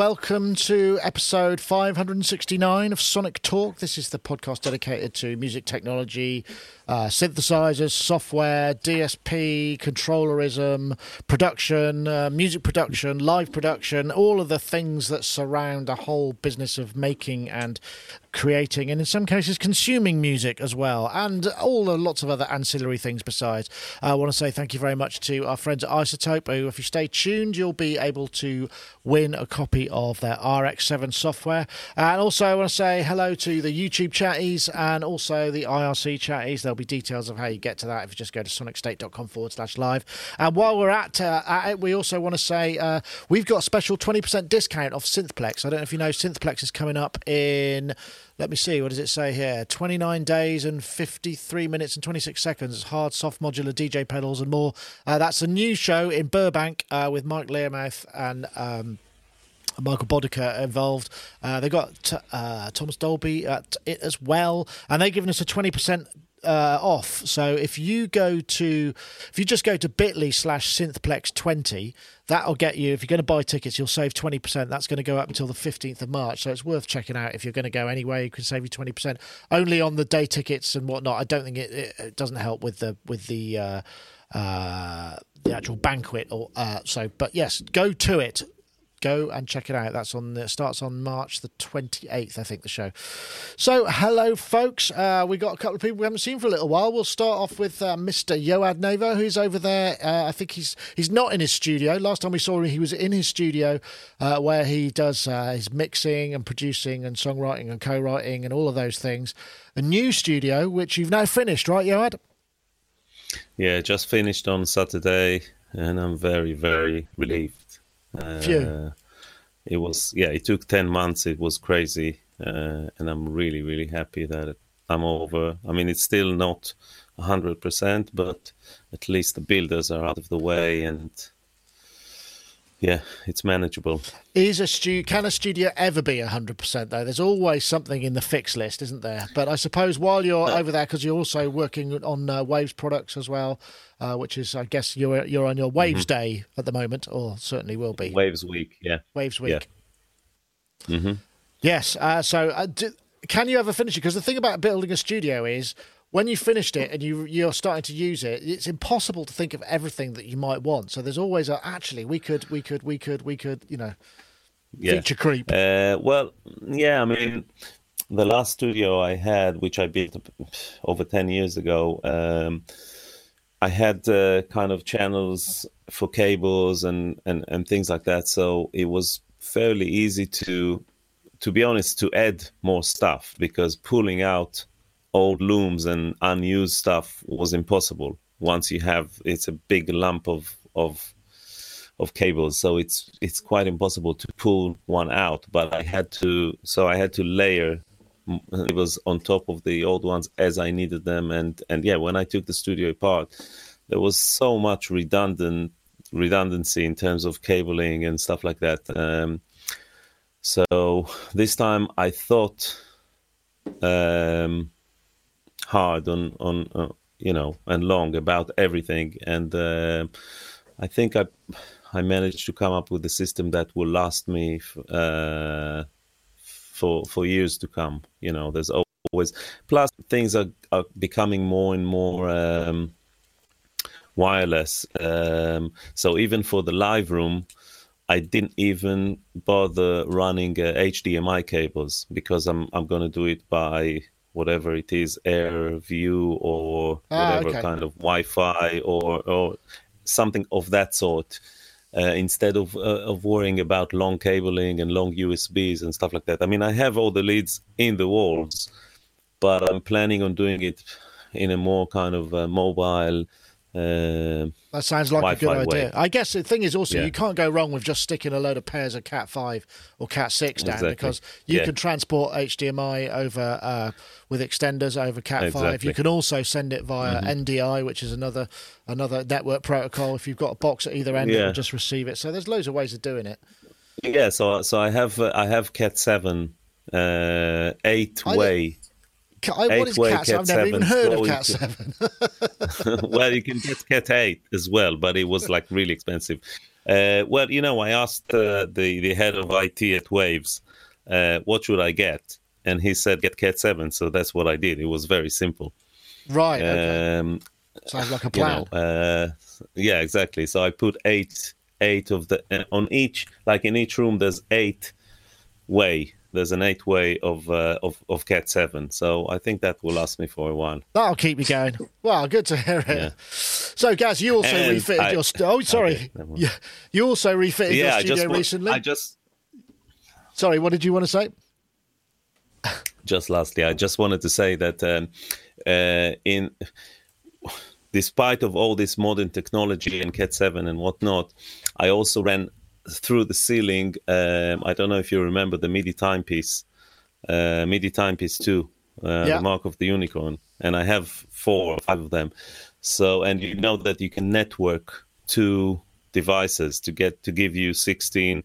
welcome to episode 569 of Sonic Talk. This is the podcast dedicated to music technology, uh, synthesizers, software, DSP, controllerism, production, uh, music production, live production, all of the things that surround a whole business of making and creating and in some cases consuming music as well and all the lots of other ancillary things besides. I want to say thank you very much to our friends at iZotope, who if you stay tuned you'll be able to win a copy of their rx7 software. And also i want to say hello to the youtube chatties and also the irc chatties. There'll be details of how you get to that if you just go to sonicstate.com forward slash live. And while we're at, uh, at it we also want to say uh, we've got a special 20% discount off synthplex. I don't know if you know synthplex is coming up in let me see, what does it say here? 29 days and 53 minutes and 26 seconds. Hard, soft, modular DJ pedals and more. Uh, that's a new show in Burbank uh, with Mike Learmonth and. Um, Michael Boddicker involved. Uh, they got uh, Thomas Dolby at it as well, and they're giving us a twenty percent uh, off. So if you go to, if you just go to bit.ly slash synthplex20, that'll get you, if you're going to buy tickets, you'll save 20%. That's going to go up until the 15th of March. So it's worth checking out if you're going to go anyway. You can save you 20% only on the day tickets and whatnot. I don't think it, it, it doesn't help with the, with the, uh, uh, the actual banquet or uh, so but yes go to it go and check it out. That's on it starts on March the 28th, I think, the show. So, hello, folks. Uh, we got a couple of people we haven't seen for a little while. We'll start off with uh, Mr. Yoad Nevo, who's over there. Uh, I think he's he's not in his studio. Last time we saw him, he was in his studio uh, where he does uh, his mixing and producing and songwriting and co-writing and all of those things. A new studio, which you've now finished, right, Yoad? Yeah, just finished on Saturday, and I'm very, very relieved. Uh, it was yeah. It took ten months. It was crazy, uh, and I'm really really happy that I'm over. I mean, it's still not hundred percent, but at least the builders are out of the way and yeah, it's manageable. Is a stu- can a studio ever be hundred percent though? There's always something in the fix list, isn't there? But I suppose while you're uh, over there, because you're also working on uh, Waves products as well, uh, which is I guess you're you're on your Waves mm-hmm. Day at the moment, or certainly will be Waves Week. Yeah, Waves Week. Yeah. Mm-hmm. Yes. Uh, so, uh, do, can you ever finish it? Because the thing about building a studio is when you finished it and you you're starting to use it, it's impossible to think of everything that you might want. So there's always a actually we could we could we could we could you know yeah. feature creep. Uh, well, yeah, I mean the last studio I had, which I built over ten years ago, um, I had uh, kind of channels for cables and, and and things like that. So it was fairly easy to to be honest to add more stuff because pulling out old looms and unused stuff was impossible. Once you have it's a big lump of of of cables. So it's it's quite impossible to pull one out but i had to so i had to layer it was on top of the old ones as i needed them. And and yeah when i took the studio apart there was so much redundant redundancy in terms of cabling and stuff like that. Um, so this time i thought um, hard on on uh, you know and long about everything. And uh, i think i i managed to come up with a system that will last me f- uh, for for years to come. You know there's always plus things are, are becoming more and more um, wireless. Um, so even for the live room I didn't even bother running uh, HDMI cables because I'm I'm going to do it by whatever it is, air view or ah, whatever okay. kind of Wi-Fi or or something of that sort. Uh, instead of uh, of worrying about long cabling and long USBs and stuff like that. I mean, I have all the leads in the walls, but I'm planning on doing it in a more kind of uh, mobile uh, that sounds like a good idea. Way. I guess the thing is also yeah. you can't go wrong with just sticking a load of pairs of Cat five or Cat six down exactly. because you yeah. can transport HDMI over uh, with extenders over Cat exactly. five. You can also send it via mm-hmm. NDI, which is another another network protocol. If you've got a box at either end, yeah. it'll just receive it. So there's loads of ways of doing it. Yeah, so so I have uh, I have Cat seven uh, eight way I, what is Cat 7? I've never even heard of Cat 7. well, you can get Cat 8 as well, but it was like really expensive. Uh, well, you know, I asked uh, the the head of IT at Waves, uh, what should I get, and he said get Cat Seven. So that's what I did. It was very simple. Right. Okay. Um, Sounds like a you know, uh, yeah, exactly. So I put eight eight of the uh, on each like in each room. There's eight way. There's an eight way of uh, of of Cat Seven. So I think that will last me for a while. That'll keep me going. Well, good to hear it. Yeah. So, Gaz, you also And refitted I- your. St- oh, sorry. Okay, you, you also refitted yeah, your I studio just recently. I just Sorry, what did you want to say? just lastly, I just wanted to say that um, uh, in despite of all this modern technology and Cat Seven and whatnot, I also ran through the ceiling. Um, I don't know if you remember the MIDI timepiece, uh, MIDI timepiece two, uh, Yeah. the Mark of the Unicorn, and I have four or five of them. So, and you know that you can network two devices to get to give you sixteen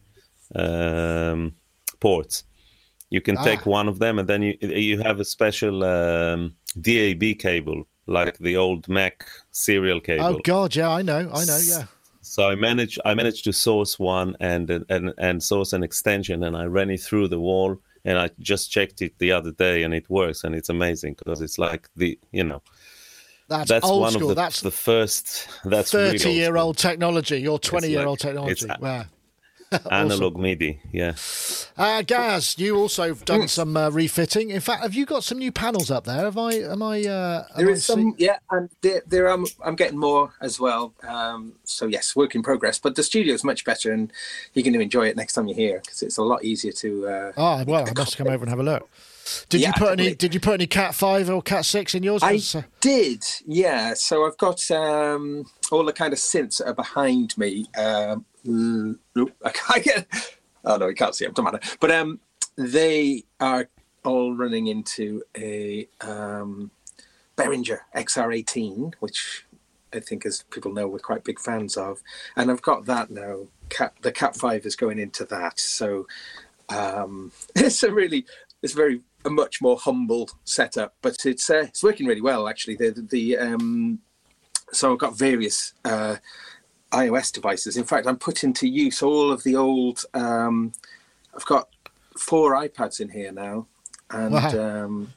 um, ports. You can Ah. take one of them, and then you you have a special um, DAB cable, like the old Mac serial cable. Oh God, yeah, I know, I know, yeah. So I managed I managed to source one and and and source an extension, and I ran it through the wall. And I just checked it the other day, and it works, and it's amazing because it's like the you know That's, that's old one school. of the, that's the first that's really thirty-year-old technology. Your twenty-year-old like- technology. Wow. School. analog MIDI. Yeah, Uh, Gaz, you also have done Mm. some uh, refitting. In fact, have you got some new panels up there? Have I? Am I? Uh, am There I is see- some, yeah, and there, there I'm, I'm getting more as well. Um, so yes, work in progress. But the studio is much better, and you're going to enjoy it next time you're here because it's a lot easier to. Uh, Oh well, I must come over and have a look. Did you put any? Did you put any Cat Five or Cat Six in yours? I 'Cause, uh, did, yeah. So I've got um, all the kind of synths that are behind me. Um, mm, nope, I can't get. Oh no, you can't see them. Don't matter. But um, they are all running into a um, Behringer XR18, which I think, as people know, we're quite big fans of. And I've got that now. Cat, the Cat Five is going into that, so um, it's a really, it's very a much more humble setup, but it's uh, it's working really well actually. The the, the um, so I've got various uh, iOS devices. In fact, I'm putting to use all of the old. Um, I've got four iPads in here now, and Wow. um,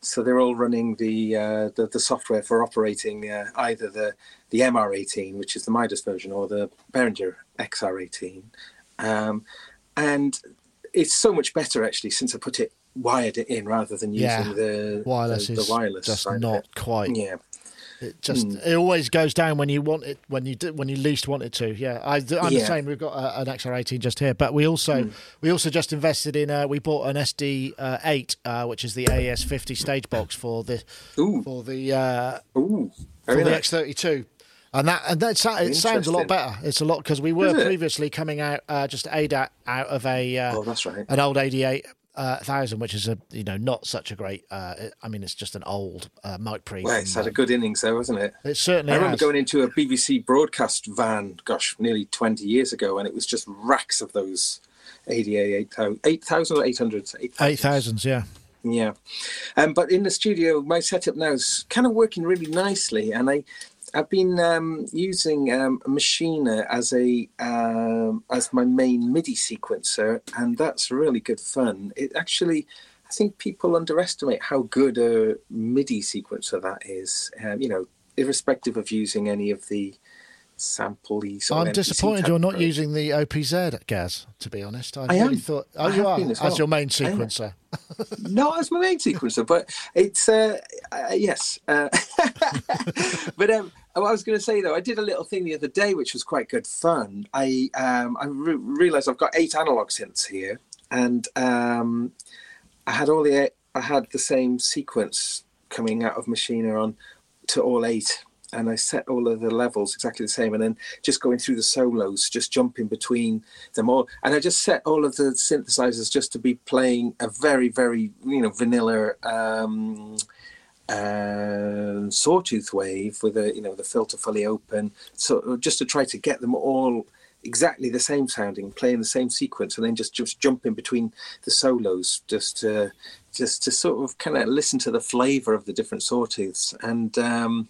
so they're all running the uh, the, the software for operating uh, either the the MR18, which is the Midas version, or the Behringer XR18, um, and it's so much better actually since I put it wired it in rather than using Yeah. the wireless the, is the wireless just not quite. Yeah, It just Hmm. it always goes down when you want it when you do, when you least want it to. Yeah, I, I'm the Yeah. Hmm. same. We've got uh, an XR18 just here, but we also we also just invested in. Uh, we bought an SD uh, 8, uh, which is the AES50 stage box for the Ooh, for the uh, ooh, for the nice. X32. And that and that it sounds a lot better. It's a lot because we were previously coming out uh, just ADAT out of a uh, Oh, that's right. an old 88 uh, thousand, which is a you know not such a great. Uh, I mean, it's just an old uh, mic pre. Well, it's had a good innings though, hasn't it? it certainly I remember has. going into a BBC broadcast van, gosh, nearly 20 years ago, and it was just racks of those ADA 8000 8,000 or 800? Eight thousands, yeah. Yeah. Um, but in the studio, my setup now is kind of working really nicely. And I, I've been um, using um, Maschine as a um, as my main MIDI sequencer, and that's really good fun. It actually, I think people underestimate how good a MIDI sequencer that is. Um, you know, irrespective of using any of the sample I'm disappointed you're not using the OPZ, Gaz. To be honest, I, I really am. thought. Oh, I you are as as your main sequencer. no, as my main sequencer, but it's uh, uh yes. Uh, but um, what I was going to say though, I did a little thing the other day which was quite good fun. I um, I re- realized I've got eight analog synths here, and um, I had all the I had the same sequence coming out of Maschine on to all eight. And I set all of the levels exactly the same, and then just going through the solos, just jumping between them all. And I just set all of the synthesizers just to be playing a very, very, you know, vanilla um, uh, sawtooth wave with a, you know, the filter fully open. So just to try to get them all exactly the same sounding, playing the same sequence, and then just just jump in between the solos, just to just to sort of kind of listen to the flavor of the different sawtooths, and um,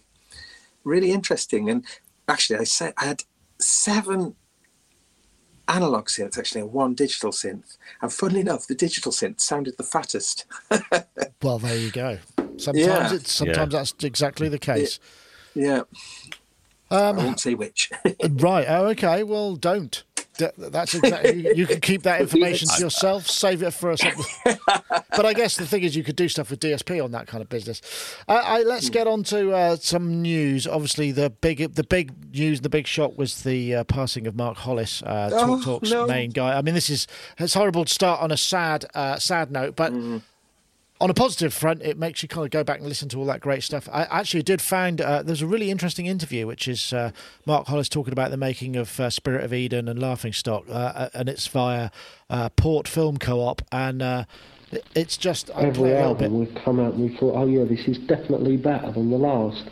really interesting. And actually, I said I had seven analog synth actually and one digital synth. And funnily enough, the digital synth sounded the fattest. well, there you go. Sometimes Yeah. it's sometimes that's exactly the case. yeah. Um, I won't say which. Right. Oh, okay. Well, don't. That's exactly. You, you can keep that information to yourself. Save it for us. but I guess the thing is, you could do stuff with DSP on that kind of business. Uh, I, let's get on to uh, some news. Obviously, the big, the big news, the big shock was the uh, passing of Mark Hollis, uh, Talk Oh, Talk's no. main guy. I mean, this is it's horrible to start on a sad, uh, sad note, but on a positive front, it makes you kind of go back and listen to all that great stuff. I actually did find uh, there's a really interesting interview, which is uh, Mark Hollis talking about the making of uh, Spirit of Eden and Laughing Stock, uh, and it's via uh, Port Film Co-op, and uh, it's just every album we've come out and we thought, oh yeah, this is definitely better than the last.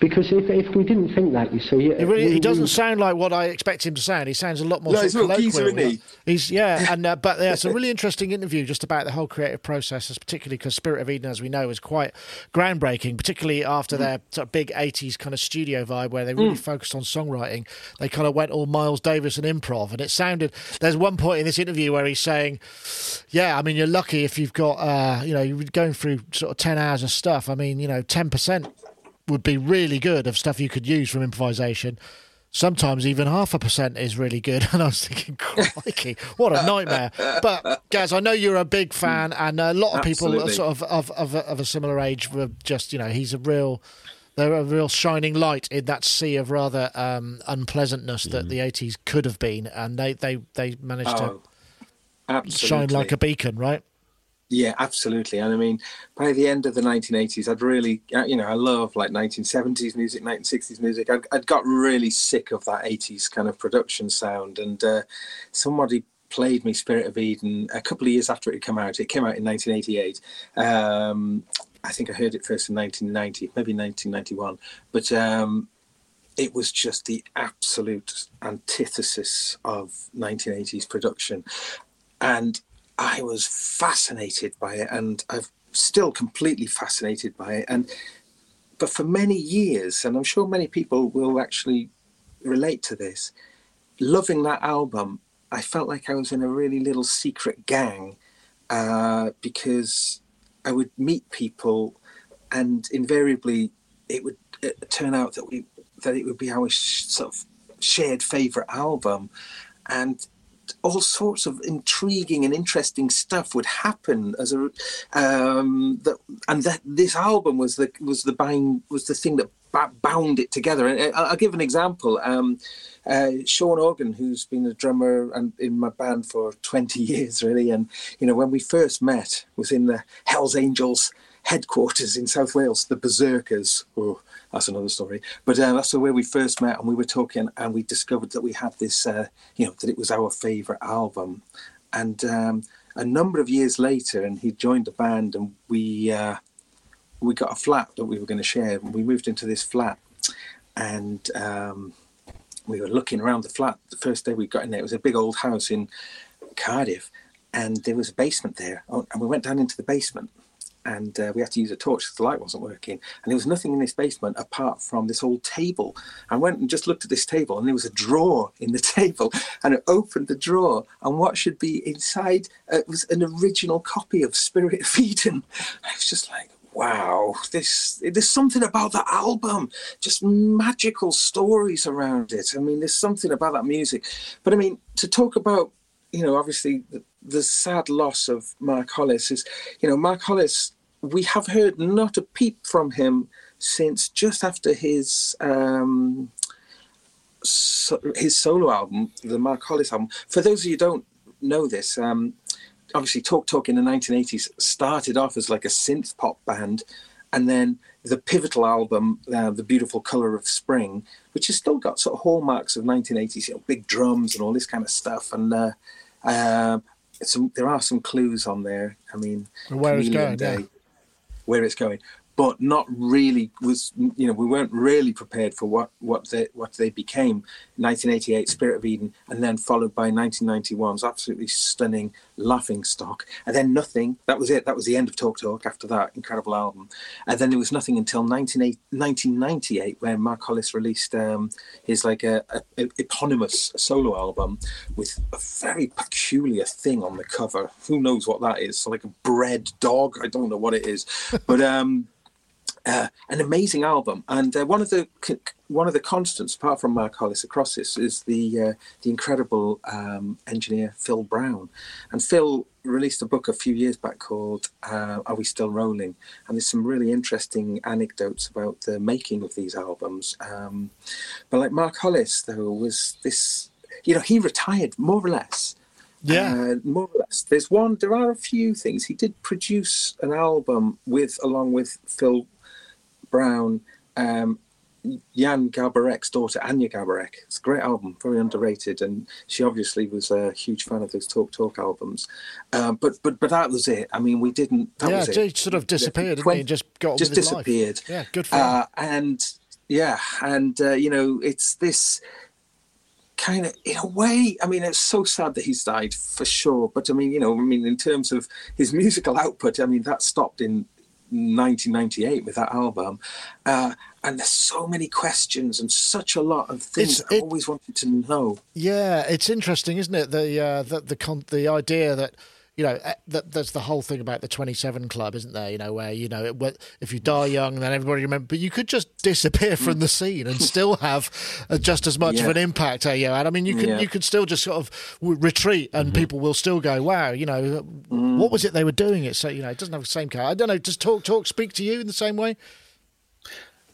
Because if, if we didn't think that, you see, It really, we- he doesn't we- sound like what I expect him to sound. He sounds a lot more. No, sort he's of a little geezer, colloquial. isn't He's yeah, and uh, but yeah, it's a really interesting interview just about the whole creative process, particularly because Spirit of Eden, as we know, is quite groundbreaking. Particularly after Mm. their sort of big '80s kind of studio vibe, where they really focused on songwriting. They kind of went all Miles Davis and improv, and it sounded. There's one point in this interview where he's saying, "Yeah, I mean, you're lucky if you've got, uh, you know, you're going through sort of ten hours of stuff. I mean, you know, ten percent." Would be really good of stuff you could use from improvisation. Sometimes even half a percent is really good. And I was thinking, crikey, what a nightmare. But, Gaz, I know you're a big fan, and a lot of people sort of of, of, a- of a similar age were just, you know, he's a real. They're a real shining light in that sea of rather um, unpleasantness that the 80s could have been, and they, they, they managed Oh, to absolutely. shine like a beacon, right? Yeah, absolutely. And I mean, by the end of the 1980s, I'd really, uh, you know, I love like 1970s music, 1960s music. I'd, I'd got really sick of that 80s kind of production sound. And uh, somebody played me Spirit of Eden a couple of years after it had come out. It came out in 1988. Um, I think I heard it first in 1990, maybe 1991. But um, it was just the absolute antithesis of 1980s production. And I was fascinated by it, and I'm still completely fascinated by it. And but for many years, and I'm sure many people will actually relate to this, loving that album, I felt like I was in a really little secret gang uh, because I would meet people, and invariably it would uh, turn out that we that it would be our sh- sort of shared favorite album, and all sorts of intriguing and interesting stuff would happen as a um that and that this album was the was the bind was the thing that bound it together. And I- i'll give an example. Um uh, Sean Organ, who's been a drummer and in my band for 20 years, really, and you know when we first met was in the Hell's Angels headquarters in South Wales, the Berserkers. Oh, that's another story. But uh, that's where we first met, and we were talking, and we discovered that we had this, uh, you know, that it was our favourite album. And um, a number of years later, and he joined the band, and we uh, we got a flat that we were going to share. We moved into this flat, and um, we were looking around the flat. The first day we got in there, it was a big old house in Cardiff, and there was a basement there. Oh, and we went down into the basement, and uh, we had to use a torch because the light wasn't working. And there was nothing in this basement apart from this old table. I went and just looked at this table, and there was a drawer in the table. And I opened the drawer, and what should be inside uh, was an original copy of Spirit of Eden. I was just like, wow, this there's something about that album, just magical stories around it. I mean, there's something about that music. But I mean, to talk about, you know, obviously the, the sad loss of Mark Hollis is, you know, Mark Hollis. We have heard not a peep from him since just after his um, so, his solo album, the Mark Hollis album. For those of you who don't know this, um, obviously Talk Talk in the 1980s started off as like a synth pop band, and then the pivotal album, uh, The Beautiful Color of Spring, which has still got sort of hallmarks of 1980s, you know, big drums and all this kind of stuff. And uh, uh, some, there are some clues on there. I mean, Where it's Chameleon going, yeah. Where it's going. but not really was you know we weren't really prepared for what what they what they became 1988 spirit of eden and then followed by 1991's absolutely stunning laughing stock and then nothing. That was it. That was the end of talk talk after that incredible album. And then there was nothing until 1998 when mark hollis released um, his like a, a, a eponymous solo album with a very peculiar thing on the cover. Who knows what that is? Like a bread dog? I don't know what it is. But um uh, an amazing album, and uh, one of the one of the constants, apart from Mark Hollis across this, is the uh, the incredible um, engineer Phil Brown. And Phil released a book a few years back called uh, "Are We Still Rolling?" And there's some really interesting anecdotes about the making of these albums. Um, but like Mark Hollis, though, was this you know he retired more or less. Yeah, uh, more or less. There's one. There are a few things. He did produce an album with, along with Phil Brown, um, Jan Garbarek's daughter, Anja Garbarek. It's a great album, very underrated, and she obviously was a huge fan of those Talk Talk albums. Um, but but but that was it. I mean, we didn't. That yeah, was it. sort of disappeared, didn't he? Just got just disappeared. Yeah, good for him. Uh, and yeah, and uh, you know, it's this kind of in a way i mean it's so sad that he's died for sure but i mean you know i mean in terms of his musical output i mean that stopped in 1998 with that album. Uh, and there's so many questions and such a lot of things I always wanted to know. Yeah, it's interesting, isn't it? The uh, the the, con- the idea that you know, eh, that, that's the whole thing about the 27 Club, isn't there? You know, where, you know, if you die young, then everybody remember, but you could just disappear from mm. the scene and still have uh, just as much yeah. of an impact, eh, you And I mean, you can, yeah. you can still just sort of retreat and mm-hmm. people will still go, wow, you know, mm. what was it they were doing? It so, you know, it doesn't have the same kind. I don't know, does talk, talk speak to you in the same way?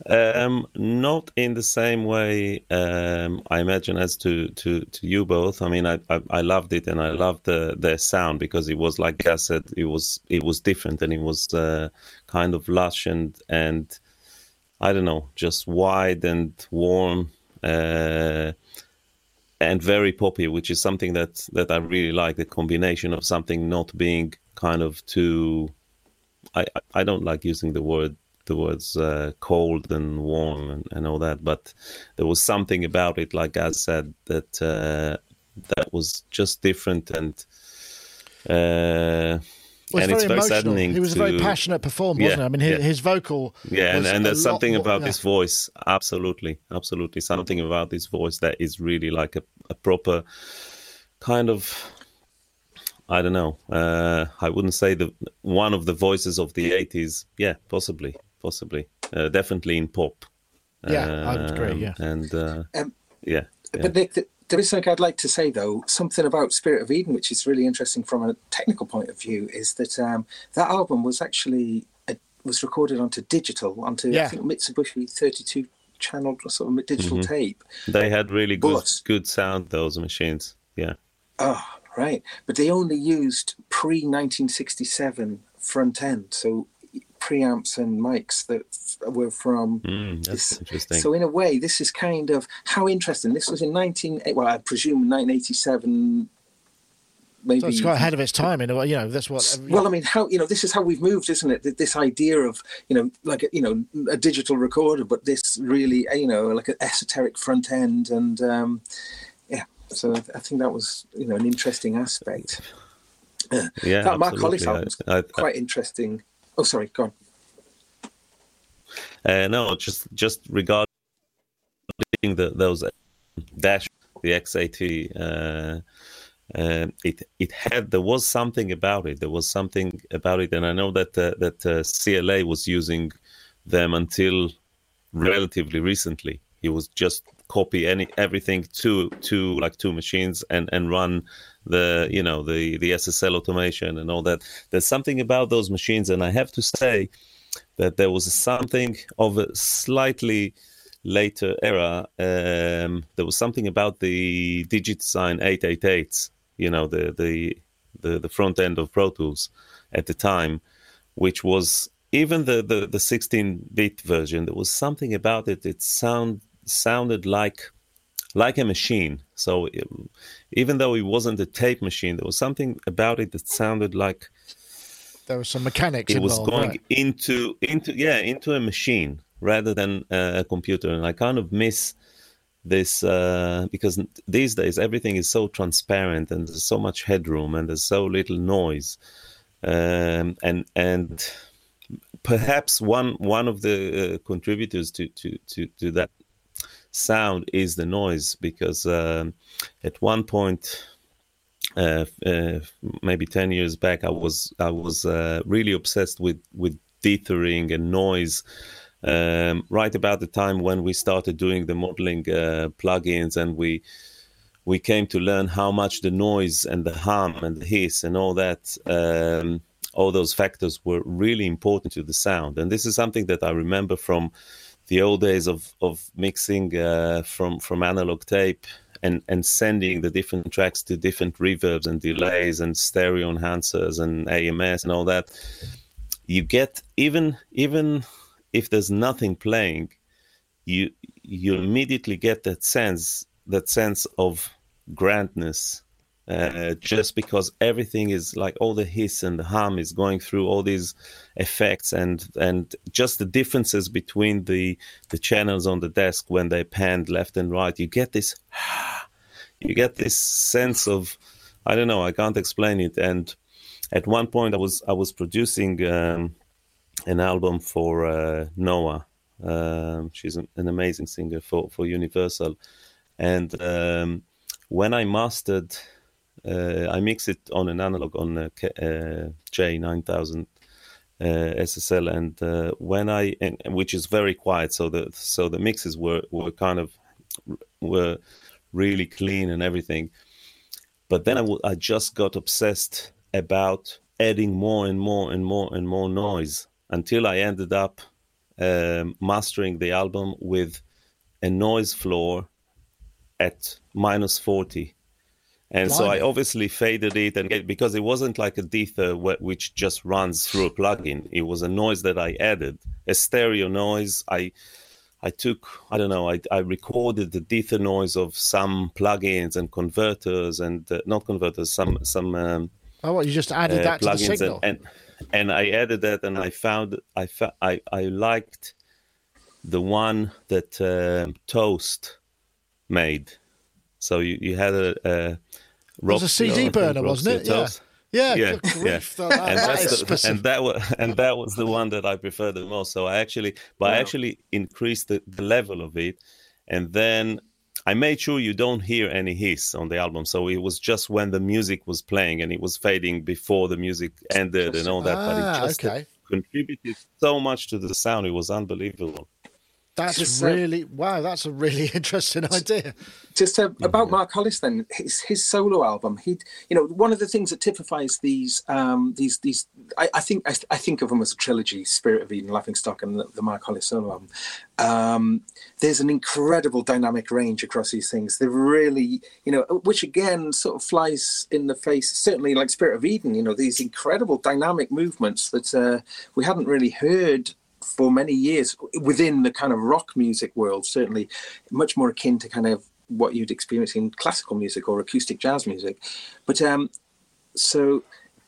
Um, not in the same way, um, I imagine, as to, to, to you both. I mean, I, I, I loved it and I loved the, the sound because it was like I said, it was it was different and it was uh, kind of lush and and I don't know, just wide and warm uh, and very poppy, which is something that that I really like. The combination of something not being kind of too. I I don't like using the word towards uh, cold and warm and, and, all that. But there was something about it, like I said, that uh, that was just different and. Uh, well, and it's very, very saddening. He was to, a very passionate performer, wasn't he? I mean, his, yeah. his vocal. Yeah, and, and there's something more, about yeah. his voice. Absolutely, absolutely, something about his voice that is really like a, a proper kind of I don't know. Uh, I wouldn't say the one of the voices of the '80s. Yeah, possibly, possibly, uh, definitely in pop. Yeah, um, I would agree. Yeah, and uh, um, yeah, yeah, But Nick, there is something I'd like to say though. Something about Spirit of Eden, which is really interesting from a technical point of view, is that um, that album was actually a, was recorded onto digital, onto yeah. I think Mitsubishi 32 channel sort of digital mm-hmm. tape. They had really good but, good sound. Those machines. Yeah. Oh, right. But they only used pre 1967 front end. So preamps and mics that were from. Mm, that's this. interesting. So in a way, this is kind of how interesting. This was in 19. Well, I presume 1987. Maybe so it's quite ahead of its time in a way. You know, that's what. Well, I mean, how you know this is how we've moved, isn't it? This idea of you know, like a, you know, a digital recorder, but this really, you know, like an esoteric front end, and um, yeah. So I think that was you know an interesting aspect. Yeah, that Mark Hollis album was quite interesting Oh, sorry, go on. Uh, no, just just regarding the, those dash the X80, uh, uh, it it had there was something about it. There was something about it, and I know that uh, that uh, CLA was using them until relatively recently. He was just copy any everything to to like two machines and and run the you know the the SSL automation and all that. There's something about those machines, and I have to say that there was something of a slightly later era. Um, there was something about the Digidesign 888, you know, the the the, the front end of Pro Tools at the time, which was even the, the, the 16-bit version. There was something about it. It sound sounded like like a machine. So even though it wasn't a tape machine, there was something about it that sounded like there was some mechanics. It involved, was going right? into into yeah into a machine rather than uh, a computer, and I kind of miss this uh, because these days everything is so transparent and there's so much headroom and there's so little noise, um, and and perhaps one one of the uh, contributors to, to to to that sound is the noise because um, at one point uh, uh, maybe 10 years back i was i was uh, really obsessed with with dithering and noise um, right about the time when we started doing the modeling uh, plugins and we we came to learn how much the noise and the hum and the hiss and all that um, all those factors were really important to the sound. And this is something that i remember from the old days of of mixing uh, from from analog tape and and sending the different tracks to different reverbs and delays and stereo enhancers and AMS and all that, you get even even if there's nothing playing, you you immediately get that sense that sense of grandness uh, just because everything is like all the hiss and the hum is going through all these effects and and just the differences between the the channels on the desk when they panned left and right you get this you get this sense of i don't know i can't explain it. And at one point i was i was producing um, an album for uh, Noa. Um, she's an, an, amazing singer for for universal. And um, when i mastered uh, I mix it on an analog on a uh, J9000 uh, SSL, and when I and, which is very quiet, so the so the mixes were were kind of were really clean and everything. But then I, w- I just got obsessed about adding more and more and more and more noise until I ended up um, mastering the album with a noise floor at minus 40 and so I obviously faded it and get, because it wasn't like a dither which just runs through a plugin. It was a noise that I added, a stereo noise. I I took I don't know I, I recorded the dither noise of some plugins and converters and uh, not converters some some um, oh what you just added uh, that to the signal and, and, and I added that and I found I fa- I I liked the one that uh, Toast made. So you, you had a, a Rob, it was a CD burner, wasn't it? Yeah. Yeah, yeah, yeah. That, and, that's the, and that was and that was the one that I preferred the most. So I actually, but wow. I actually increased the, the level of it, and then I made sure you don't hear any hiss on the album. So it was just when the music was playing and it was fading before the music ended and all that. Ah, but it ah, just okay. contributed so much to the sound. It was unbelievable. That's Just, uh, really wow. That's a really interesting idea. Just uh, about Mark Hollis, then his his solo album. He, you know, one of the things that typifies these um, these these. I, I think I, I, think of them as a trilogy: Spirit of Eden, Laughing Stock, and the, the Mark Hollis solo album. Um, there's an incredible dynamic range across these things. They're really, you know, which again sort of flies in the face. Certainly, like Spirit of Eden, you know, these incredible dynamic movements that uh, we hadn't really heard for many years within the kind of rock music world, certainly much more akin to kind of what you'd experience in classical music or acoustic jazz music. But um, so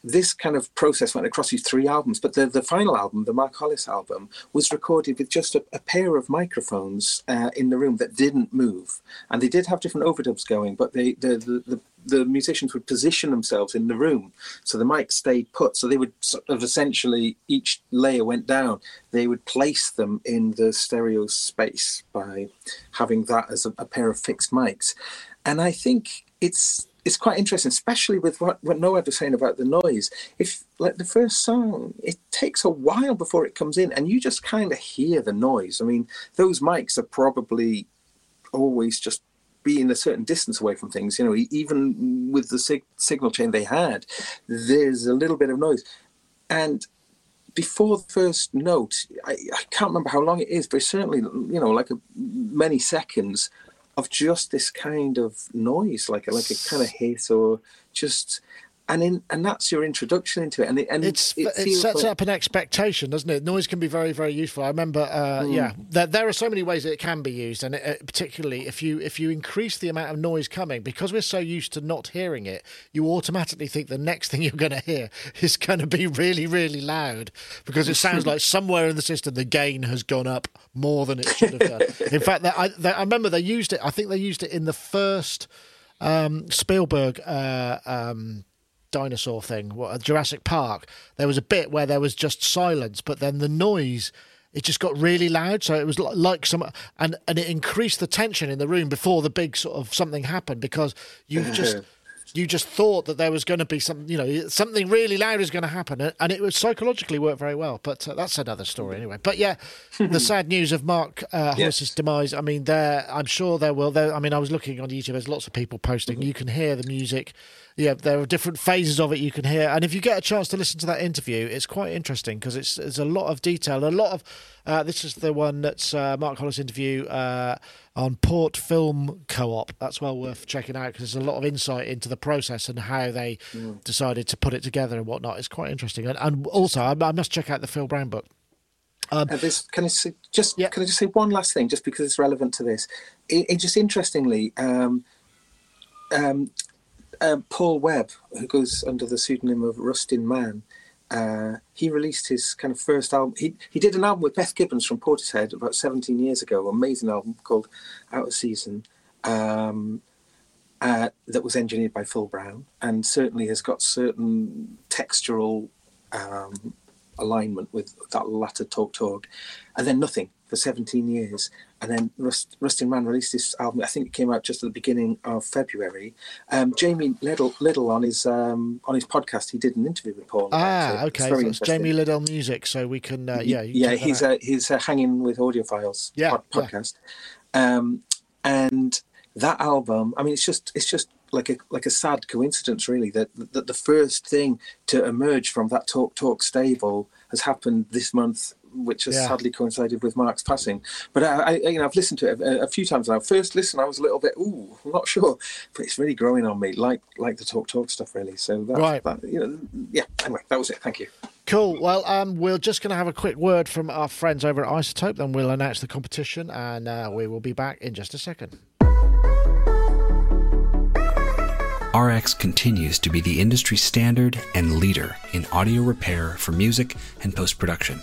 this kind of process went across these three albums, but the, the final album, the Mark Hollis album, was recorded with just a, a pair of microphones uh, in the room that didn't move. And they did have different overdubs going, but they, the, the, the, the musicians would position themselves in the room. So the mic stayed put. So they would sort of essentially, each layer went down. They would place them in the stereo space by having that as a, a pair of fixed mics. And I think it's it's quite interesting, especially with what, what Noah was saying about the noise. If like the first song, it takes a while before it comes in, and you just kind of hear the noise. I mean, those mics are probably always just being a certain distance away from things. You know, even with the sig- signal chain they had, there's a little bit of noise, and before the first note, I, I can't remember how long it is, but certainly, you know, like a, many seconds of just this kind of noise, like a, like a kind of hiss or just. And in and that's your introduction into it and it and it's it, it sets like... up an expectation doesn't it? Noise can be very very useful. I remember uh, mm. yeah there, there are so many ways that it can be used and it, particularly if you if you increase the amount of noise coming because we're so used to not hearing it you automatically think the next thing you're going to hear is going to be really really loud because it sounds like somewhere in the system the gain has gone up more than it should have done. In fact I, I remember they used it i think they used it in the first um, Spielberg uh, um, dinosaur thing, what, Jurassic Park, there was a bit where there was just silence, but then the noise it just got really loud. So it was like some, and and it increased the tension in the room before the big sort of something happened because you've just you just thought that there was going to be some, you know, something really loud is going to happen, and it would psychologically work very well. But uh, that's another story anyway. But yeah, the sad news of Mark uh, Hollis's demise. I mean, there, I'm sure there will. There, I mean, I was looking on YouTube. There's lots of people posting. You can hear the music. Yeah, there are different phases of it you can hear, and if you get a chance to listen to that interview, it's quite interesting because it's there's a lot of detail, a lot of. Uh, this is the one that's uh, Mark Hollis interview uh, on Port Film Co-op. That's well worth checking out because there's a lot of insight into the process and how they mm. decided to put it together and whatnot. It's quite interesting, and, and also I, I, must check out the Phil Brown book. Um, this, can I say, just yeah. can I just say one last thing, just because it's relevant to this? It, it just interestingly, um, um, uh, Paul Webb, who goes under the pseudonym of Rustin Man, uh, he released his kind of first album. He he did an album with Beth Gibbons from Portishead about 17 years ago. Amazing album called Out of Season. Um, uh, that was engineered by Phil Brown, and certainly has got certain textural um, alignment with that latter Talk Talk, and then nothing for 17 years. And then Rust, Rustin Man released this album. I think it came out just at the beginning of February. Um, Jamie Little, Little on his um, on his podcast, he did an interview with Paul. Ah, so okay. So it's Jamie Little Music, so we can uh, yeah yeah he's a, he's a hanging with audiophiles yeah, pod- podcast, yeah. Um, and that album. I mean, it's just it's just like a like a sad coincidence, really, that that the first thing to emerge from that Talk Talk stable has happened this month which has yeah. sadly coincided with Mark's passing. But I, I, you know, I've listened to it a, a, few times now. First listen, I was a little bit, ooh, I'm not sure, but it's really growing on me, like like the talk talk stuff, really. So that, right, that, you know, yeah. Anyway, that was it. Thank you. Cool. Well, um, we're just going to have a quick word from our friends over at iZotope, then we'll announce the competition, and uh, we will be back in just a second. RX continues to be the industry standard and leader in audio repair for music and post production.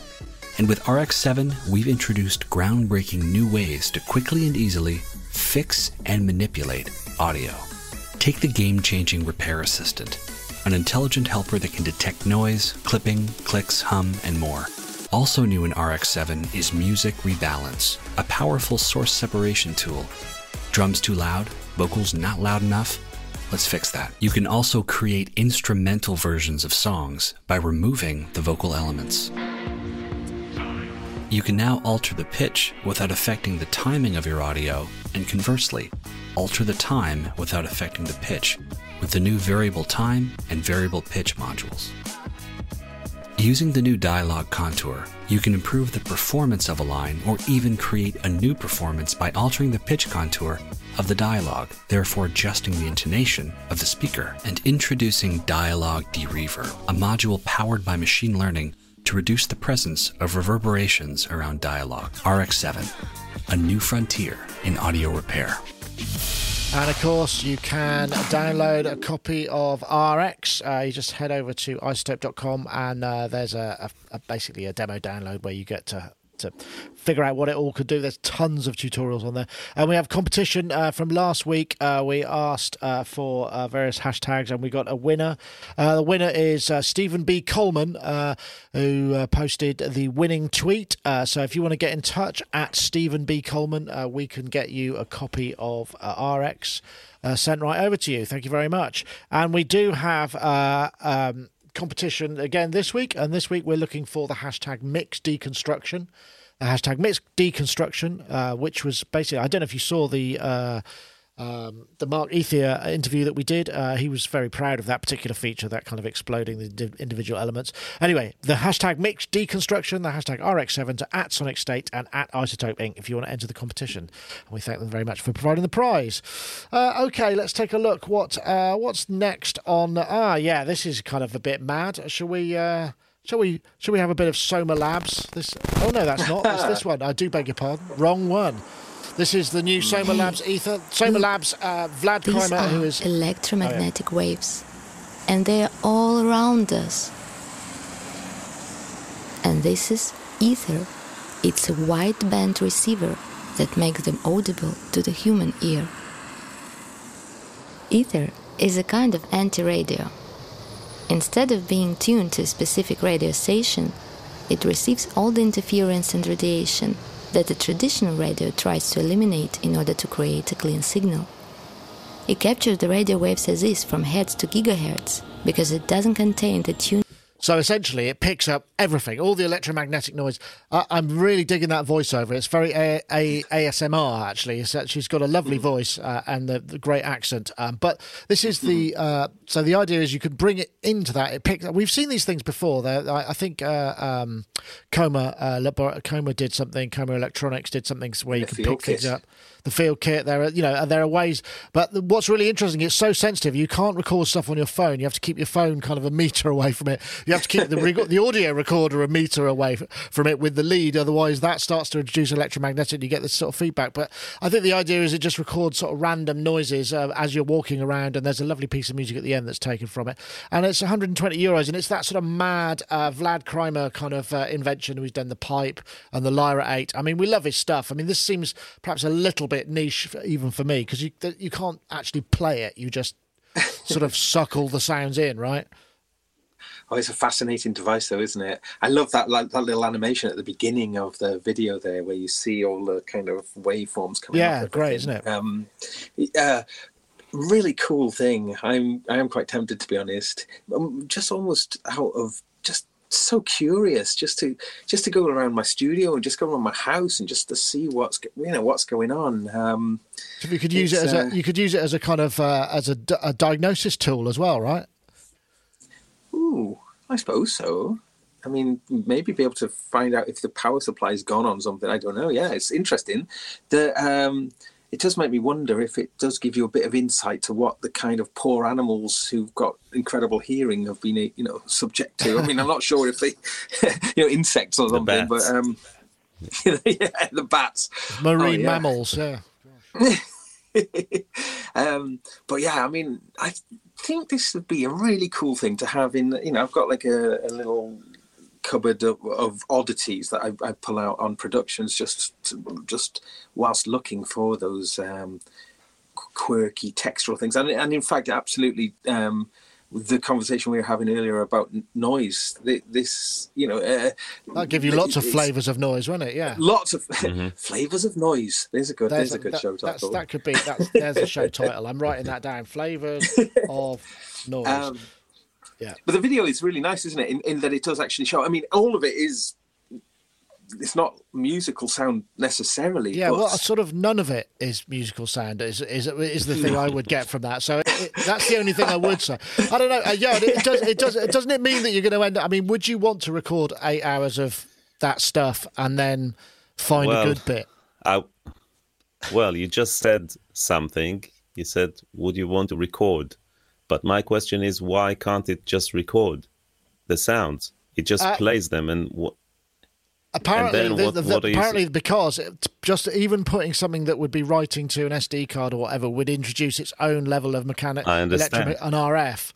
And with RX7, we've introduced groundbreaking new ways to quickly and easily fix and manipulate audio. Take the game changing Repair Assistant, an intelligent helper that can detect noise, clipping, clicks, hum, and more. Also new in RX7 is Music Rebalance, a powerful source separation tool. Drums too loud? Vocals not loud enough? Let's fix that. You can also create instrumental versions of songs by removing the vocal elements. You can now alter the pitch without affecting the timing of your audio, and conversely, alter the time without affecting the pitch with the new variable time and variable pitch modules. Using the new dialogue contour, you can improve the performance of a line or even create a new performance by altering the pitch contour of the dialogue, therefore adjusting the intonation of the speaker, and introducing Dialogue Dereverb, a module powered by machine learning to reduce the presence of reverberations around dialogue. RX7, a new frontier in audio repair. And of course, you can download a copy of RX. Uh, you just head over to izotope.com, and uh, there's a, a, a, basically a demo download where you get to to figure out what it all could do. There's tons of tutorials on there. And we have competition uh, from last week. Uh, we asked uh, for uh, various hashtags and we got a winner. Uh, the winner is uh, Stephen B. Coleman, who posted the winning tweet. so if you want to get in touch at Stephen B. Coleman, we can get you a copy of RX. sent right over to you. Thank you very much. And we do have um, competition again this week, and this week we're looking for the hashtag mix deconstruction. The hashtag mix deconstruction, uh, which was basically I don't know if you saw the. Uh, um, the Mark Ethier interview that we did. Uh, he was very proud of that particular feature, that kind of exploding the di- individual elements. Anyway, the hashtag mix deconstruction, the hashtag RX7 to at Sonic State and at iZotope Inc. if you want to enter the competition. And we thank them very much for providing the prize. Uh, okay, let's take a look. What uh, what's next on? Ah, yeah, this is kind of a bit mad. Shall we? Uh, Shall we? Shall we have a bit of Soma Labs? This? Oh no, that's not. It's this one. I do beg your pardon. Wrong one. This is the new Soma Labs ether. Soma Labs, uh, Vlad These Kreimer, are who is electromagnetic waves, and they are all around us. And this is ether. It's a wideband receiver that makes them audible to the human ear. Ether is a kind of anti radio. Instead of being tuned to a specific radio station, it receives all the interference and radiation that a traditional radio tries to eliminate in order to create a clean signal. It captures the radio waves as is from hertz to gigahertz because it doesn't contain the tune. So essentially, it picks up everything, all the electromagnetic noise. I, I'm really digging that voiceover. It's very a, a, ASMR, actually. It's, uh, she's got a lovely voice uh, and the, the great accent. Um, but this is the uh, so the idea is you could bring it into that. It picks. We've seen these things before. I, I think uh, um, Coma uh, Labor- Coma did something. Koma Electronics did something where you The field pick things up. The field kit. There are you know there are ways. But the- what's really interesting, it's so sensitive. You can't record stuff on your phone. You have to keep your phone kind of a meter away from it. You have to keep the the audio recorder a meter away from it with the lead. Otherwise, that starts to introduce electromagnetic. You get this sort of feedback. But I think the idea is it just records sort of random noises uh, as you're walking around, and there's a lovely piece of music at the end that's taken from it. And it's 120 euros, and it's that sort of mad uh, Vlad Kreimer kind of uh, invention who's done the pipe and the Lyra 8. I mean, we love his stuff. I mean, this seems perhaps a little bit niche f- even for me because you you can't actually play it. You just sort of suck all the sounds in, right? Oh, it's a fascinating device, though, isn't it? I love that like, that little animation at the beginning of the video there, where you see all the kind of waveforms coming. Yeah, great, isn't it? Um, uh, really cool thing. I'm I am quite tempted to be honest. Um, just almost out of just so curious just to just to go around my studio and just go around my house and just to see what's you know what's going on. Um, So you could use it as It's, a uh, you could use it as a kind of uh, as a, a diagnosis tool as well, right? Ooh, I suppose so. I mean, maybe be able to find out if the power supply's gone on something. I don't know. Yeah, it's interesting. The um, it does make me wonder if it does give you a bit of insight to what the kind of poor animals who've got incredible hearing have been, you know, subject to. I mean, I'm not sure if they, you know, insects or something, but um, yeah, the bats. Marine yeah. mammals, yeah. um, but yeah, I mean, I think this would be a really cool thing to have in. You know, I've got like a, a little cupboard of, of oddities that I, I pull out on productions just to, just whilst looking for those um, quirky textural things. And and in fact, absolutely. Um, the conversation we were having earlier about noise, this, you know, uh, That'll give you lots of flavours of noise, won't it? Yeah. Lots of flavors of noise. There's a good. There's, a good that, show that's- title. That could be that's, there's a show title. I'm writing that down. Flavours of noise. Um, yeah. But the video is really nice, isn't it? In, in that it does actually show. I mean, all of it is. It's not musical sound necessarily. Yeah, but well, sort of none of it is musical sound. Is is is the thing I would get from that. So it, it, that's the only thing I would say. I don't know. Uh, yeah, it does. It does. Doesn't it mean that you're going to end up? I mean, would you want to record eight hours of that stuff and then find Well, a good bit? I, well, you just said something. You said, "Would you want to record?" But my question is, why can't it just record the sounds? It just Uh, plays them, and wh- Apparently, the, what- the, what apparently because it, just even putting something that would be writing to an SD card or whatever would introduce its own level of mechanic, I electro- an RF,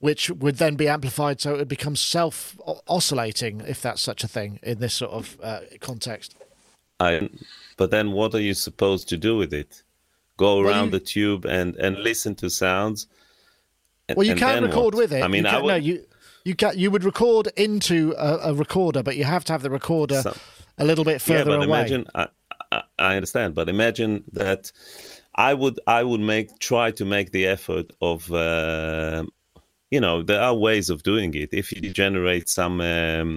which would then be amplified, so it would become self oscillating, if that's such a thing in this sort of uh, context. I. But then, what are you supposed to do with it? Go around you- the tube and and listen to sounds. and- Well, you can record what? with it. I mean, you I can, would. no, you you can you would record into a, a recorder, but you have to have the recorder So- a little bit yeah, further but away. imagine I, I, I understand, but imagine that I would I would make try to make the effort of uh, you know there are ways of doing it. If you generate some um,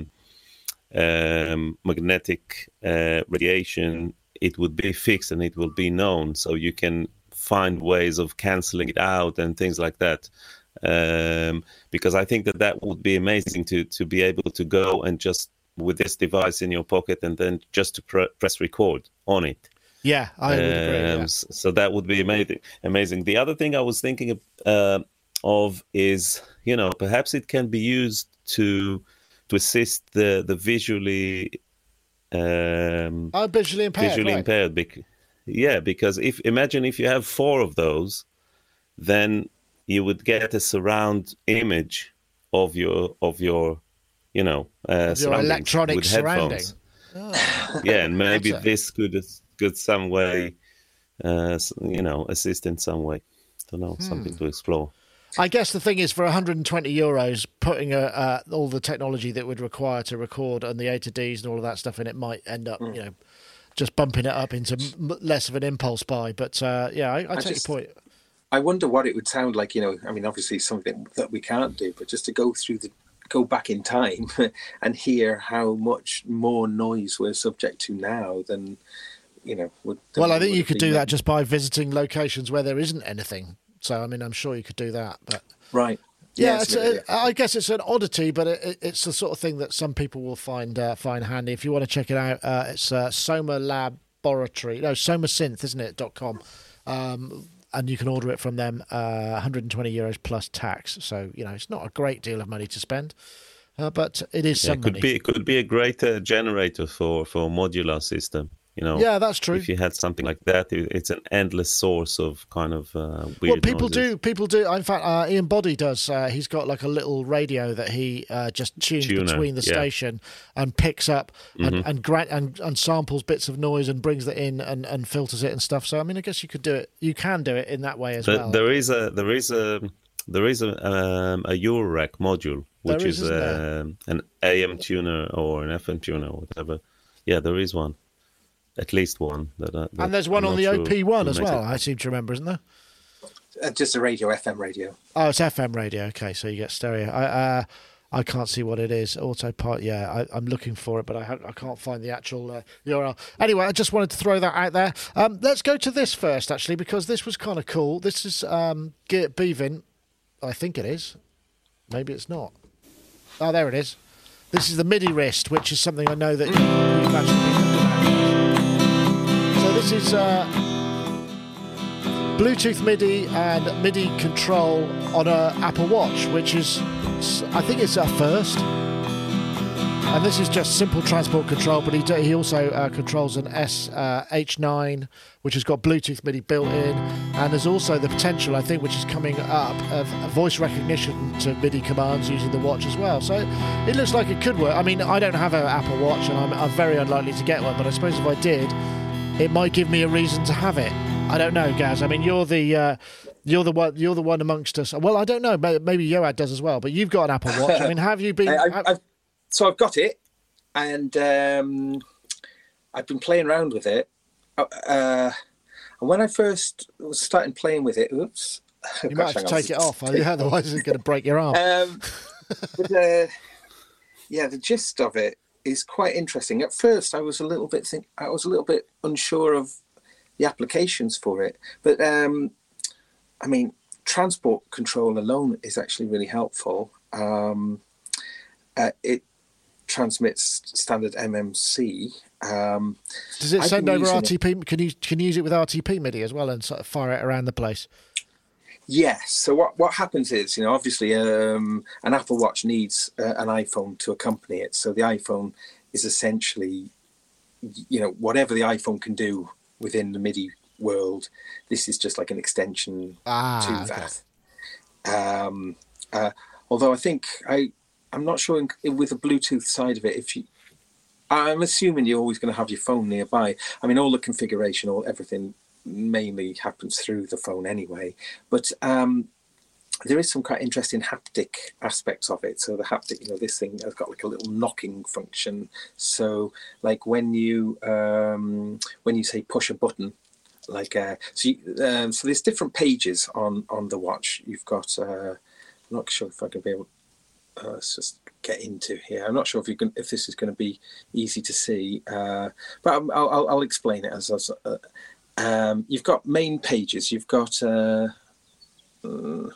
um, magnetic uh, radiation, it would be fixed and it will be known, so you can find ways of canceling it out and things like that. Um, because I think that that would be amazing to to be able to go and just with this device in your pocket and then just to pre- press record on it. Yeah, I would agree. Yeah. Um, So that would be amazing. Amazing. The other thing I was thinking of, uh, of is, you know, perhaps it can be used to to assist the the visually um, I'm visually impaired. visually right. impaired. Bec- yeah, because if imagine if you have four of those, then you would get a surround image of your of your, you know, uh, Your electronic with surrounding. headphones. yeah, and maybe this could could some way, uh, you know, assist in some way. don't know, Hmm. something to explore. I guess the thing is, for 120 euros, putting a, uh, all the technology that would require to record and the A to Ds and all of that stuff in it might end up, Mm. you know, just bumping it up into m- less of an impulse buy. But uh, yeah, I, I, take just- your point. I wonder what it would sound like. You know, I mean, obviously something that we can't do, but just to go through the go back in time and hear how much more noise we're subject to now than you know. Would, Well, I think you could do then. that just by visiting locations where there isn't anything. So, I mean, I'm sure you could do that. But right. yeah, it's a, I guess it's an oddity, but it, it, it's the sort of thing that some people will find uh, find handy. If you want to check it out, uh, it's uh, Soma Laboratory, no, Soma Synth, isn't it? dot com, um, and you can order it from them. Uh, 120 euros plus tax. So you know, it's not a great deal of money to spend, uh, but it is Yeah, some it could money. be it could be a great uh, generator for for a modular system. You know, Yeah, that's true. If you had something like that, it's an endless source of kind of uh, weird. Well, people noises. do. People do. In fact, uh, Ian Boddy does. Uh, he's got like a little radio that he uh, just tunes Tuner, between the yeah. Mm-hmm. station and picks up and and, gra- and and samples bits of noise and brings it in and, and filters it and stuff. So I mean, I guess you could do it. You can do it in that way as But well. there is a there is a there is a um, a Eurorack module which There is, is, um, an AM tuner or an FM tuner or whatever. Yeah, there is one, at least one. That, I- that and there's one I'm on the sure OP one as well. it. I seem to remember, isn't there? Uh, just a radio, FM radio. Oh, it's FM radio. Okay, so you get stereo. I uh, I can't see what it is. Autopilot. Yeah, I, I'm looking for it, but I ha- I can't find the actual uh, URL. Anyway, I just wanted to throw that out there. Um, let's go to this first, actually, because this was kind of cool. This is um, Geert Bevin. I think it is. Maybe it's not. Oh, there it is. This is the MIDI wrist, which is something I know that you- you've actually been looking at. So this is. Uh, Bluetooth MIDI and MIDI control on a Apple Watch, which is, I think it's a first. And this is just simple transport control, but he, he also uh, controls an S uh, H9, which has got Bluetooth MIDI built in, and there's also the potential, I think, which is coming up of voice recognition to MIDI commands using the watch as well. So it looks like it could work. I mean, I don't have an Apple Watch, and I'm, I'm very unlikely to get one, but I suppose if I did, it might give me a reason to have it. I don't know, Gaz. I mean, you're the uh, you're the one you're the one amongst us. Well, I don't know. may- Maybe Yoad does as well. But you've got an Apple Watch. I mean, have you been? I, I've, I've, so I've got it, and um, I've been playing around with it. Uh, Uh, and when I first was starting playing with it, oops, you might have to take it off, otherwise it's going to break your arm. Um, but uh, yeah, the gist of it is quite interesting. At first, I was a little bit think I was a little bit unsure of the applications for it, but um, I mean, transport control alone is actually really helpful. Um, uh, it transmits standard MMC. Um, Does it I've send over RTP? Can you can you use it with RTP MIDI as well and sort of fire it around the place? Yes. So what what happens is, you know, obviously, um, an Apple Watch needs uh, an iPhone to accompany it. So the iPhone is essentially, you know, whatever the iPhone can do within the MIDI world. This is just like an extension Ah, to okay. that. Um, uh, although I think I, I'm not sure in, with the Bluetooth side of it. If you, I'm assuming you're always going to have your phone nearby. I mean, all the configuration, all everything, mainly happens through the phone anyway. But um, there is some quite interesting haptic aspects of it. So the haptic, you know, this thing has got like a little knocking function. So like when you um, when you say push a button, like uh, so you, um, so there's different pages on on the watch. You've got uh, I'm not sure if I can be able. Uh, let's just get into here. I'm not sure if you can if this is going to be easy to see, uh, but I'm- I'll, I'll, I'll explain it as. as uh, um, you've got main pages. You've got uh, uh,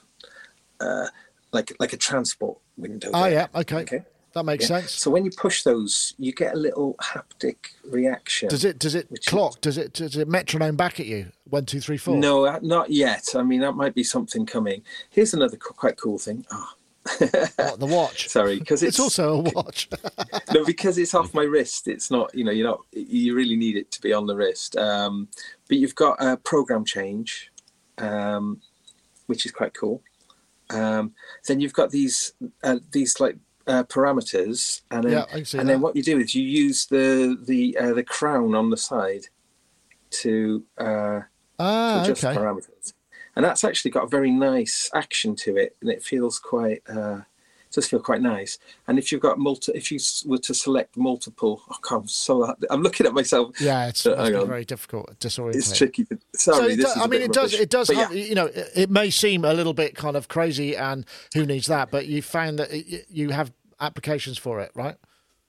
uh, like like a transport window. Oh there. yeah, okay, Okay. that makes Yeah. sense. So when you push those, you get a little haptic reaction. Does it does it Which is- clock? Does it does it metronome back at you? One two three four. No, uh, not yet. I mean, that might be something coming. Here's another co- quite cool thing. Oh, What, the watch. sorry, because It's it's, also a watch. no, because it's off my wrist. It's not. You know, you're not. You really need it to be on the wrist. Um, but you've got a program change, um, which is quite cool. Um, then you've got these uh, these like uh, parameters, and then Yeah, and that. then what you do is you use the the uh, the crown on the side to. Uh, ah, to adjust okay. parameters. And that's actually got a very nice action to it, and it feels quite. Uh, it does feel quite nice. And if you've got multi, if you were to select multiple, oh, God, I'm so. I'm looking at myself. Yeah, it's must hang be very difficult, disorienting. It's tricky. So Sorry, this does, is I mean, it does. rubbish. It does have. yeah. You know, it, it may seem a little bit kind of crazy, and who needs that? But you found that it, you have applications for it, right?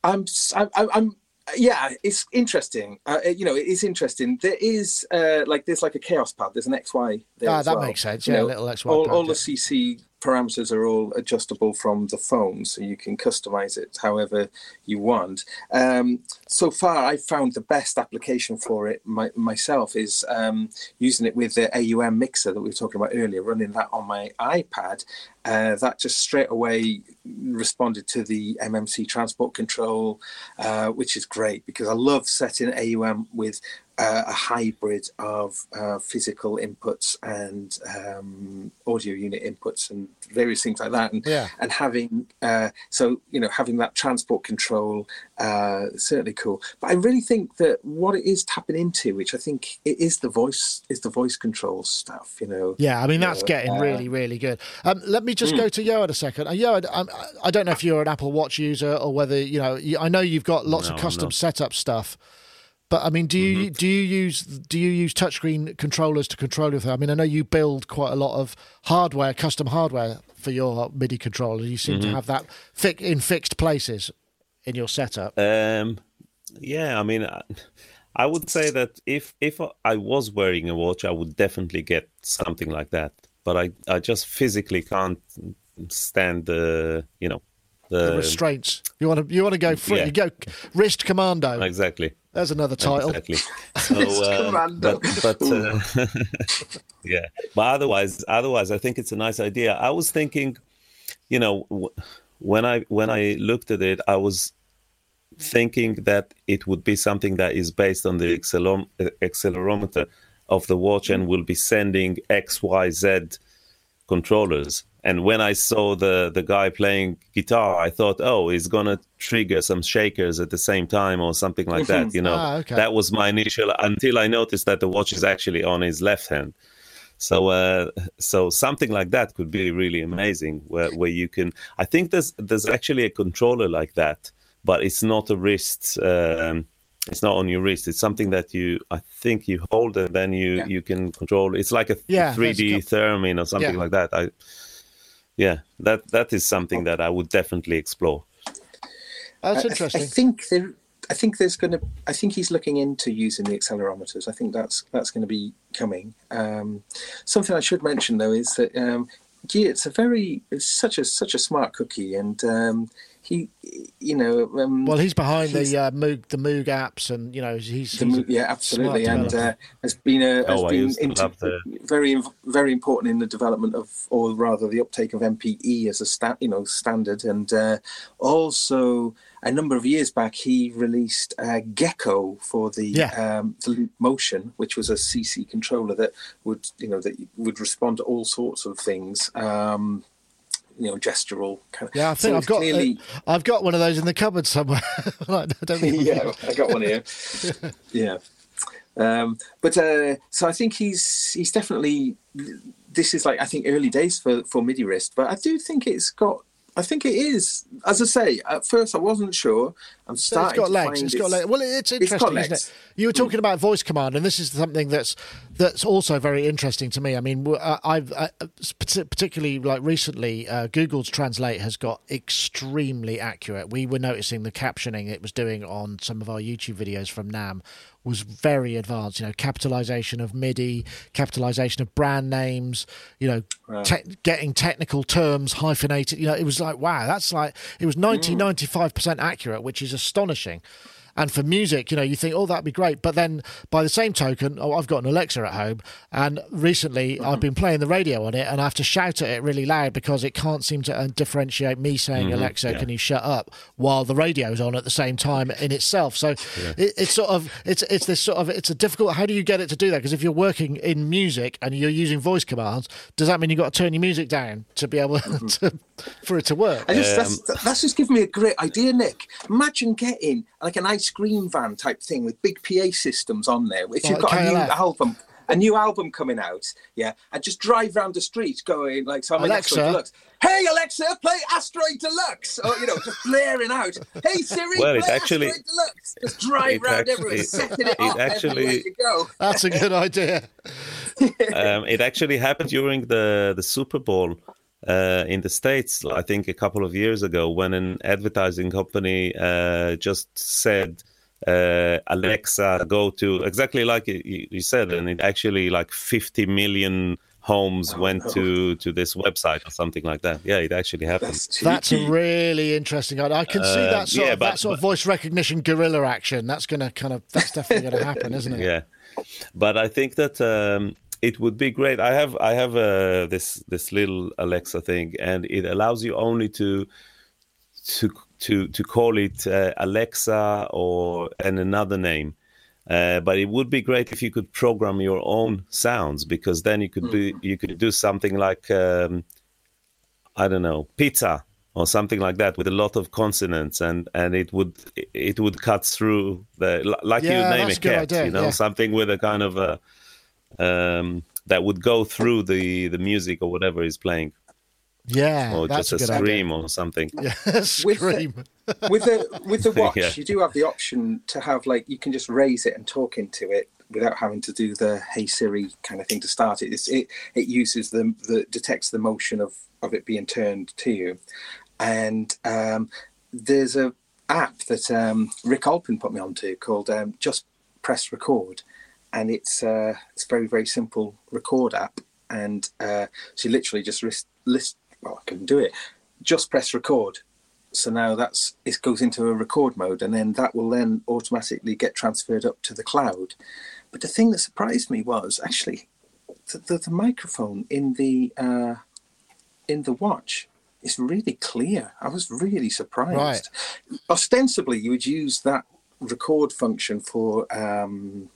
I'm, s- I'm, I'm, I'm- yeah, it's interesting. Uh, you know, it is interesting. There is uh, like there's like a chaos pad. There's an XY there. Ah, that well. makes sense. You Yeah, know, little XY All, all the CC parameters are all adjustable from the phone, so you can customize it however you want. Um, so far, I found the best application for it my, myself is um, using it with the AUM mixer that we were talking about earlier, running that on my iPad. Uh, that just straight away responded to the MMC transport control, uh, which is great because I love setting AUM with uh, a hybrid of uh, physical inputs and um, audio unit inputs and various things like that, and Yeah. and having uh, so you know having that transport control uh, certainly cool. But I really think that what it is tapping into, which I think it is the voice, is the voice control stuff. You know, Yeah, I mean that's Yeah, getting uh, really, really good. Um, let me just Hmm. go to Yoad a second. Uh, Yoad, um, I don't know if you're an Apple Watch user or whether you know. you- I know you've got lots No, of custom setup stuff, but I mean, do you Mm-hmm. do you use do you use touchscreen controllers to control your thing? I mean, I know you build quite a lot of hardware, custom hardware for your MIDI controller. You seem Mm-hmm. to have that fi- in fixed places in your setup. Um, yeah, I mean, I, I would say that if if I was wearing a watch, I would definitely get something like that. But I, I just physically can't stand the you know The the restraints. You want to you want to go free. yeah. You go wrist commando. exactly There's another title. exactly. So, uh, Commando. but but uh, yeah, but otherwise otherwise I think it's a nice idea. I was thinking, you know, when I when I looked at it, I was thinking that it would be something that is based on the accelerom- accelerometer of the watch and will be sending X, Y, Z controllers. And when I saw the the guy playing guitar, I thought, oh, he's gonna trigger some shakers at the same time or something like that. You know, Ah, okay. that was my initial until I noticed that the watch is actually on his left hand. So, uh, so something like that could be really amazing, where where you can. I think there's there's actually a controller like that, but it's not a wrist. Um, it's not on your wrist. It's something that you, I think, you hold and then you Yeah. you can control. It's like a Yeah, three D there's Theremin or something Yeah. like that. I, yeah, that that is something that I would definitely explore. That's I- I, interesting. I think there. I think there's going to. I think he's looking into using the accelerometers. I think that's that's going to be coming. Um, something I should mention though is that um, yeah, it's a very, it's such a such a smart cookie, and um, he, you know, um, Well, he's behind he's- the uh, Moog the Moog apps, and you know he's, the he's mo- yeah, absolutely, and developer. uh, has been a has Oh, been into- the- very very important in the development of, or rather, the uptake of MPE as a sta- you know standard, and uh, also a number of years back he released uh, GECO for the Yeah. um, the Leap Motion, which was a CC controller that would you know that would respond to all sorts of things. Um, you know, gestural kind of. yeah. I think so I've got clearly- uh, I've got one of those in the cupboard somewhere. I don't think yeah, I got one here. yeah. Um, but uh, so I think he's he's definitely this is like I think early days for for MIDI wrist, but I do think it's got. I think it is. As I say, at first I wasn't sure. I'm So starting. it's got to legs. find It's got legs. Well, it's got interesting, isn't it? You were talking about voice command, and this is something that's that's also very interesting to me. I mean, uh, I've uh, partic- particularly like recently, uh, Google's Translate has got extremely accurate. We were noticing the captioning it was doing on some of our YouTube videos from NAMM was very advanced. You know, capitalization of MIDI, capitalization of brand names. You know, te- getting technical terms hyphenated. You know, it was like wow, that's like it was 90 Mm. 95 percent accurate, which is astonishing. And for music, you know, you think, oh, that'd be great. But then by the same token, oh, I've got an Alexa at home. And recently mm-hmm. I've been playing the radio on it and I have to shout at it really loud because it can't seem to uh, differentiate me saying, mm-hmm. Alexa, yeah. can you shut up while the radio's on at the same time in itself. So it, it's sort of, it's, it's this sort of, it's a difficult, how do you get it to do that? Because if you're working in music and you're using voice commands, does that mean you've got to turn your music down to be able mm-hmm. to, for it to work? I just, Um, that's, that's just given me a great idea, Nick. Imagine getting like an ice cream van type thing with big PA systems on there. If you've got a new album, a new album coming out, yeah, and just drive around the street going like, so I'm Alexa. Asteroid Deluxe. Hey Alexa, play Asteroid Deluxe, or you know, just blaring out. Hey Siri, Well, it play actually- Asteroid Deluxe. Just drive around actually- everywhere, setting it, it off actually- everywhere you go. That's a good idea. um, it actually happened during the the Super Bowl uh, in the states. I think a couple of years ago, when an advertising company uh, just said, uh, "Alexa, go to," exactly like you, you said, and it actually like 50 million homes Oh, went to to this website or something like that. Yeah, it actually happened. That's That's a really interesting idea. I can see Uh, that sort yeah, of that but- of voice recognition guerrilla action. That's gonna kind of that's definitely gonna happen, isn't it? yeah but i think that um it would be great. I have i have uh, this this little alexa thing and it allows you only to to to to call it uh, alexa or and another name. Uh, but it would be great if you could program your own sounds because then you could be you could do something like um, I don't know pizza or something like that with a lot of consonants and and it would it would cut through the like Yeah, you name a cat idea, you know yeah. something with a kind of a um, that would go through the the music or whatever is playing Yeah, or that's just a a good scream or something. Yeah, scream. with the with the watch, Yeah. you do have the option to have like you can just raise it and talk into it without having to do the "Hey Siri" kind of thing to start it. It's, it it uses the the detects the motion of of it being turned to you, and um, there's a app that um, Rick Alpin put me onto called um, Just Press Record, and it's uh, it's a very very simple record app, and uh, so you literally just list, list well I couldn't do it, just press record. So now that's it goes into a record mode and then that will then automatically get transferred up to the cloud. But the thing that surprised me was actually the, the, the microphone in the uh, in the watch is really clear. I was really surprised. Right. ostensibly you would use that record function for um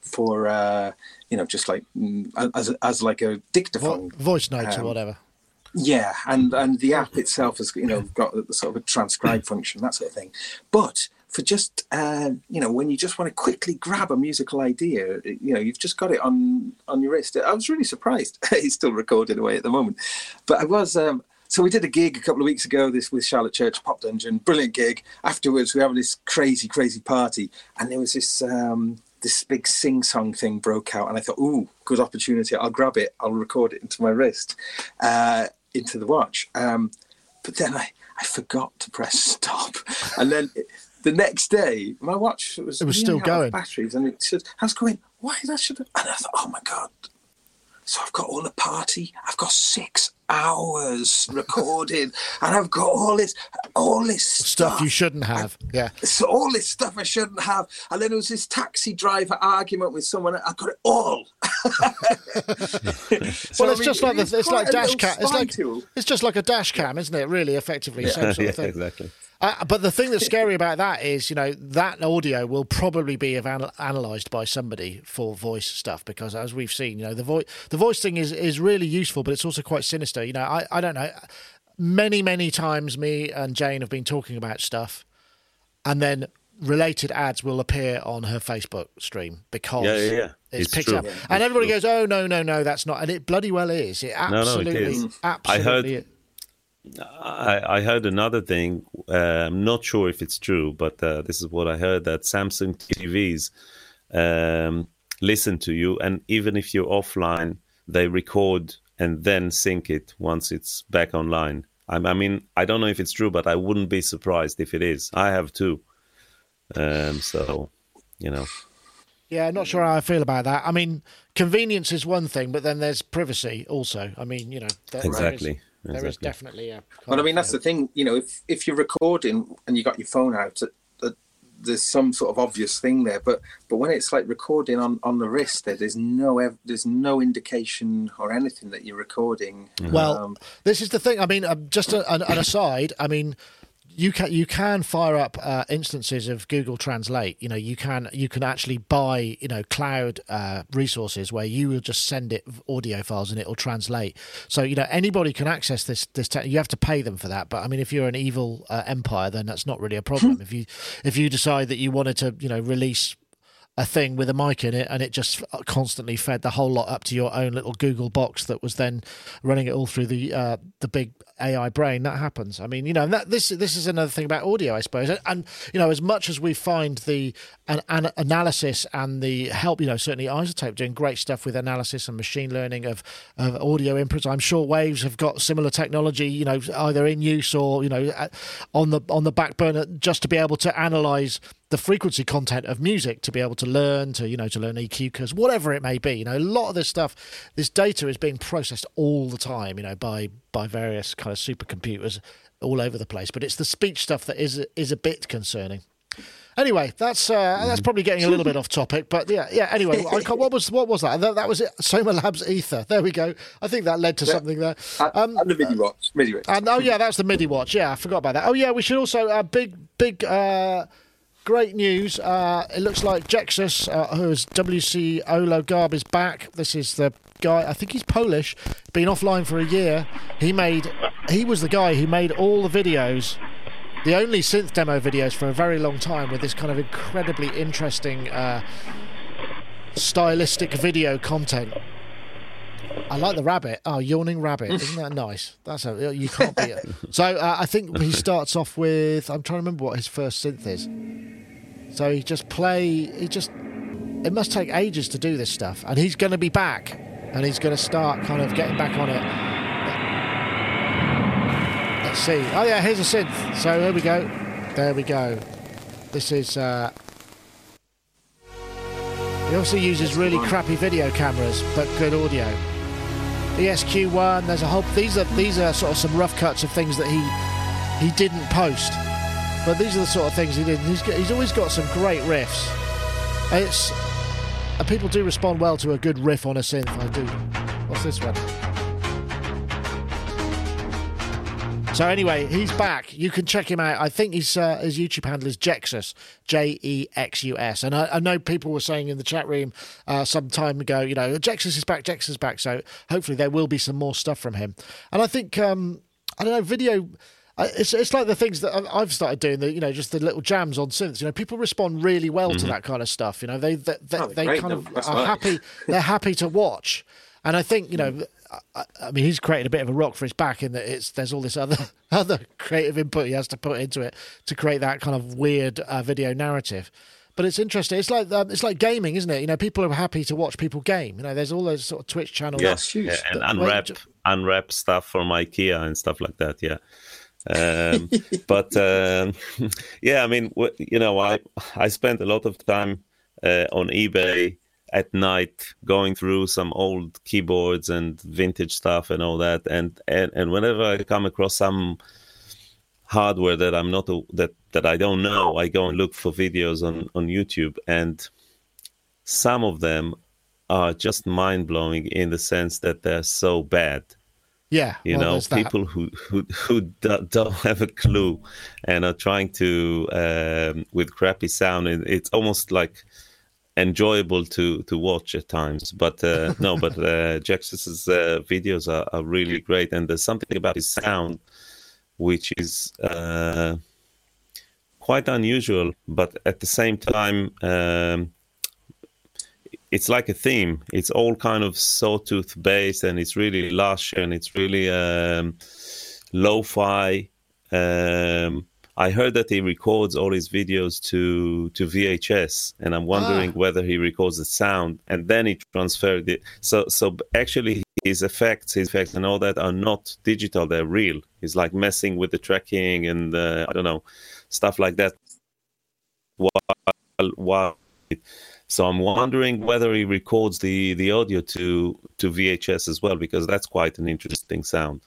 for uh you know just like mm, as as like a Vo- dictaphone voice notes or Um, whatever. yeah, and and the app itself has you know got sort of a transcribe function that sort of thing. But for just uh, you know when you just want to quickly grab a musical idea, you know you've just got it on on your wrist. I was really surprised. He's still recording away at the moment, but I was. Um, so we did a gig a couple of weeks ago. This with Charlotte Church Pop Dungeon, brilliant gig. Afterwards, we were having this crazy, crazy party, and there was this um, this big sing song thing broke out, and I thought, ooh, good opportunity. I'll grab it. I'll record it into my wrist, uh, into the watch. Um, but then I, I forgot to press stop, and then the next day my watch was It was still going. batteries, and it said, I was going, why did I should have? And I thought, oh my god. So I've got all the party. I've got six hours recorded, and I've got all this, all this Stuff you shouldn't have. Yeah. so all this stuff I shouldn't have. And then there was this taxi driver argument with someone. I got it all. Well, it's just like the, it's like dash cam. It's like Tool. it's just like a dash cam, isn't it? Really, effectively, same sort yeah of thing. exactly Uh, but the thing that's scary about that is, you know, that audio will probably be evan- analyzed by somebody for voice stuff because, as we've seen, you know, the voice the voice thing is is really useful, but it's also quite sinister. You know, I I don't know. Many many times, me and Jane have been talking about stuff, and then related ads will appear on her Facebook stream because Yeah, yeah, yeah. it's, It's picked true. up, and it's everybody true. goes, "Oh no, no, no, that's not," and it bloody well is. It no, it absolutely, absolutely. I heard- is. I, I heard another thing. Uh, I'm not sure if it's true, but uh, this is what I heard that Samsung TVs um, listen to you, and even if you're offline, they record and then sync it once it's back online. I, I mean, I don't know if it's true, but I wouldn't be surprised if it is. I have two. Um, so, you know, Yeah, not sure how I feel about that. I mean, convenience is one thing, but then there's privacy also. I mean, you know, there, exactly. There is, there is definitely a. Well, I mean, that's the thing. You know, if if you're recording and you got your phone out, uh, uh, there's some sort of obvious thing there. But but when it's like recording on on the wrist, there, there's no ev- there's no indication or anything that you're recording. Well, Um, this is the thing. I mean, um, just a, an, an aside. I mean, you can you can fire up uh, instances of Google Translate. You know, you can you can actually buy you know cloud uh, resources where you will just send it audio files and it will translate. So you know anybody can access this this. Te- you have to pay them for that. But I mean, if you're an evil uh, empire, then that's not really a problem. if you if you decide that you wanted to you know release a thing with a mic in it and it just constantly fed the whole lot up to your own little Google box that was then running it all through the uh, the big AI brain. That happens. I mean, you know, and that this this is another thing about audio, I suppose. And, and you know, as much as we find the an, an analysis and the help, you know, certainly iZotope doing great stuff with analysis and machine learning of, of audio inputs. I'm sure Waves have got similar technology, you know, either in use or you know on the on the back burner just to be able to analyze the frequency content of music to be able to learn to you know to learn EQ curves whatever it may be you know a lot of this stuff this data is being processed all the time you know by by various kind of supercomputers all over the place but it's the speech stuff that is is a bit concerning Anyway, that's uh, that's probably getting a little bit off topic, but yeah, yeah. Anyway, what was what was that? that? That was it. Soma Labs Ether. There we go. I think that led to something there. um, and the MIDI watch, MIDI watch. And oh yeah, that's the MIDI watch. Yeah, I forgot about that. Oh yeah, we should also uh, big big uh, great news. Uh, it looks like Jexus, uh, who is WC Olo Garb, is back. This is the guy. I think he's Polish. Been offline for a year. He made. He was the guy who made all the videos. The only synth demo videos for a very long time with this kind of incredibly interesting uh, stylistic video content. I like the rabbit. Oh, yawning rabbit! Isn't that nice? That's a you can't beat it. So uh, I think he starts off with. I'm trying to remember what his first synth is. So he just play. He just. It must take ages to do this stuff, and he's going to be back, and he's going to start kind of getting back on it. Let's see. Oh yeah, here's a synth. So here we go. There we go. This is. Uh, he also uses really crappy video cameras, but good audio. ESQ1. There's a whole. These are these are sort of some rough cuts of things that he he didn't post, but these are the sort of things he did. He's got, he's always got some great riffs. It's and people do respond well to a good riff on a synth. I do. What's this one? So anyway, he's back. You can check him out. I think his uh, his YouTube handle is Jexus, J E X U S. And I, I, know people were saying in the chat room uh, some time ago, you know, Jexus is back, Jexus is back. So hopefully there will be some more stuff from him. And I think um, I don't know, video. Uh, It's, it's like the things that I- I've started doing, the you know, just the little jams on synths. You know, people respond really well to that kind of stuff. You know, they they, they, Oh, they great. kind of are right. happy. They're happy to watch. And I think you know, I, I mean, he's created a bit of a rock for his back in that it's there's all this other other creative input he has to put into it to create that kind of weird uh, video narrative. But it's interesting. It's like um, it's like gaming, isn't it? You know, people are happy to watch people game. You know, there's all those sort of Twitch channels. Yes, yeah, and unwrap unwrap stuff from IKEA and stuff like that. Yeah. Um, but um, yeah, I mean, you know, I I spent a lot of time uh, on eBay at night going through some old keyboards and vintage stuff and all that, and and, and whenever I come across some hardware that I'm not a- that that I don't know, I go and look for videos on on YouTube, and some of them are just mind blowing in the sense that they're so bad. Yeah, You well, know, people who who who do- don't have a clue and are trying to um, with crappy sound. And it's almost like enjoyable to to watch at times. But uh, no, but uh, Jexus's uh, videos are, are really great, and there's something about his sound which is uh, quite unusual, but at the same time. Um, it's like a theme. It's all kind of sawtooth based, and it's really lush, and it's really um, lo-fi. Um, I heard that he records all his videos to to VHS, and I'm wondering Ah. whether he records the sound and then he transferred it. So so actually, his effects, his effects, and all that are not digital; they're real. He's like messing with the tracking and uh, I don't know stuff like that. While while So I'm wondering whether he records the the audio to to VHS as well because that's quite an interesting sound.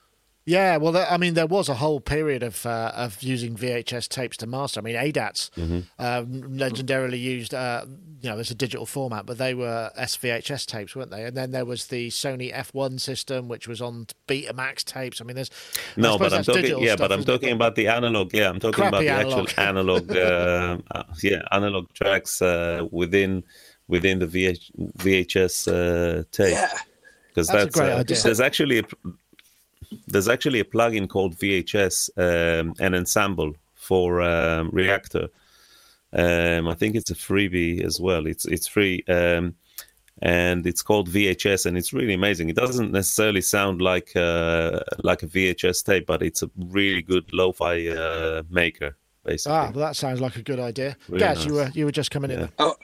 Yeah, well, I mean, there was a whole period of uh, of using VHS tapes to master. I mean, ADATs Mm-hmm. um, legendarily used, uh, you know, as a digital format, but they were SVHS tapes, weren't they? And then there was the Sony F1 system, which was on Betamax tapes. I mean, there's No, but I'm talking. Yeah, stuff, but I'm isn't it? talking about the analog. Yeah, I'm talking about the analog. actual analog. uh, uh, yeah, analog tracks uh, within within the VH, VHS uh, tape. Yeah. because That's a that's, great uh, idea. there's actually a, there's actually a plugin called VHS um, an ensemble for um, Reaktor. Um, I think it's a freebie as well. It's it's free. Um, and it's called VHS, and it's really amazing. It doesn't necessarily sound like uh, like a VHS tape, but it's a really good lo-fi uh, maker, basically. Ah, well, that sounds like a good idea. Really Gaz, nice. you were you were just coming in. Yeah. There. Oh,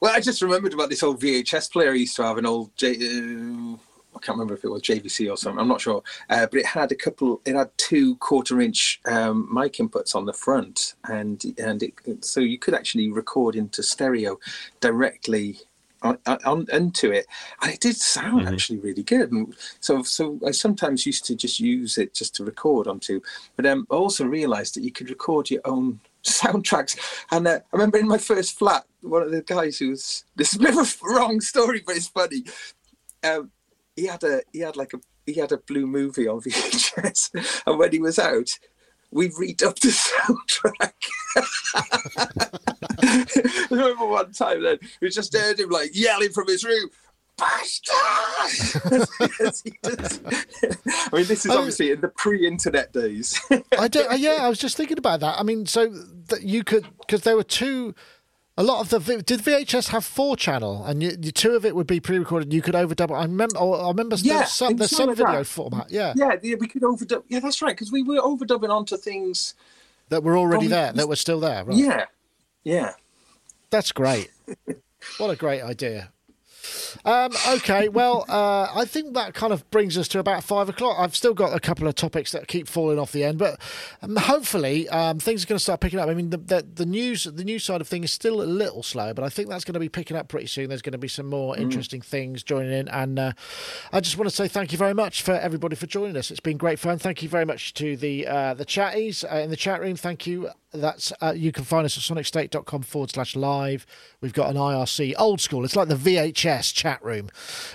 well, I just remembered about this old VHS player I used to have, an old J. Uh, I can't remember if it was JVC or something. I'm not sure, uh, but it had a couple. It had two quarter-inch um, mic inputs on the front, and and it, so you could actually record into stereo directly on, on into it, and it did sound actually really good. And so so I sometimes used to just use it just to record onto, but um, I also realised that you could record your own soundtracks. And uh, I remember in my first flat, one of the guys who was this is a bit of a wrong story, but it's funny. Um, he had a he had like a he had a blue movie on VHS, and when he was out, we redubbed the soundtrack. I remember one time then we just heard him like yelling from his room. Bastard! As. I mean, this is Oh. obviously in the pre-internet days. I do, uh, yeah, I was just thinking about that. I mean, so that you could because there were two. A lot of the did VHS have four channel, and you, you, two of it would be pre-recorded. You could overdub. I remember. oh, I remember. Yeah, there's some, there's some like video that. format. Yeah, yeah, yeah, we could overdub. Yeah, that's right, because we were overdubbing onto things. that were already From- there. That were still there. Right. Yeah, yeah. That's great. what a great idea. Um, okay, well, uh, I think that kind of brings us to about five o'clock. I've still got a couple of topics that keep falling off the end, but um, hopefully um, things are going to start picking up. I mean, the, the, the news, the news side of things is still a little slow, but I think that's going to be picking up pretty soon. There's going to be some more interesting things joining in, and uh, I just want to say thank you very much for everybody for joining us. It's been great fun. Thank you very much to the uh, the chatties uh, in the chat room. Thank you. That's uh, you can find us at sonicstate.com forward slash live. We've got an IRC old school. It's like the VHS chat room,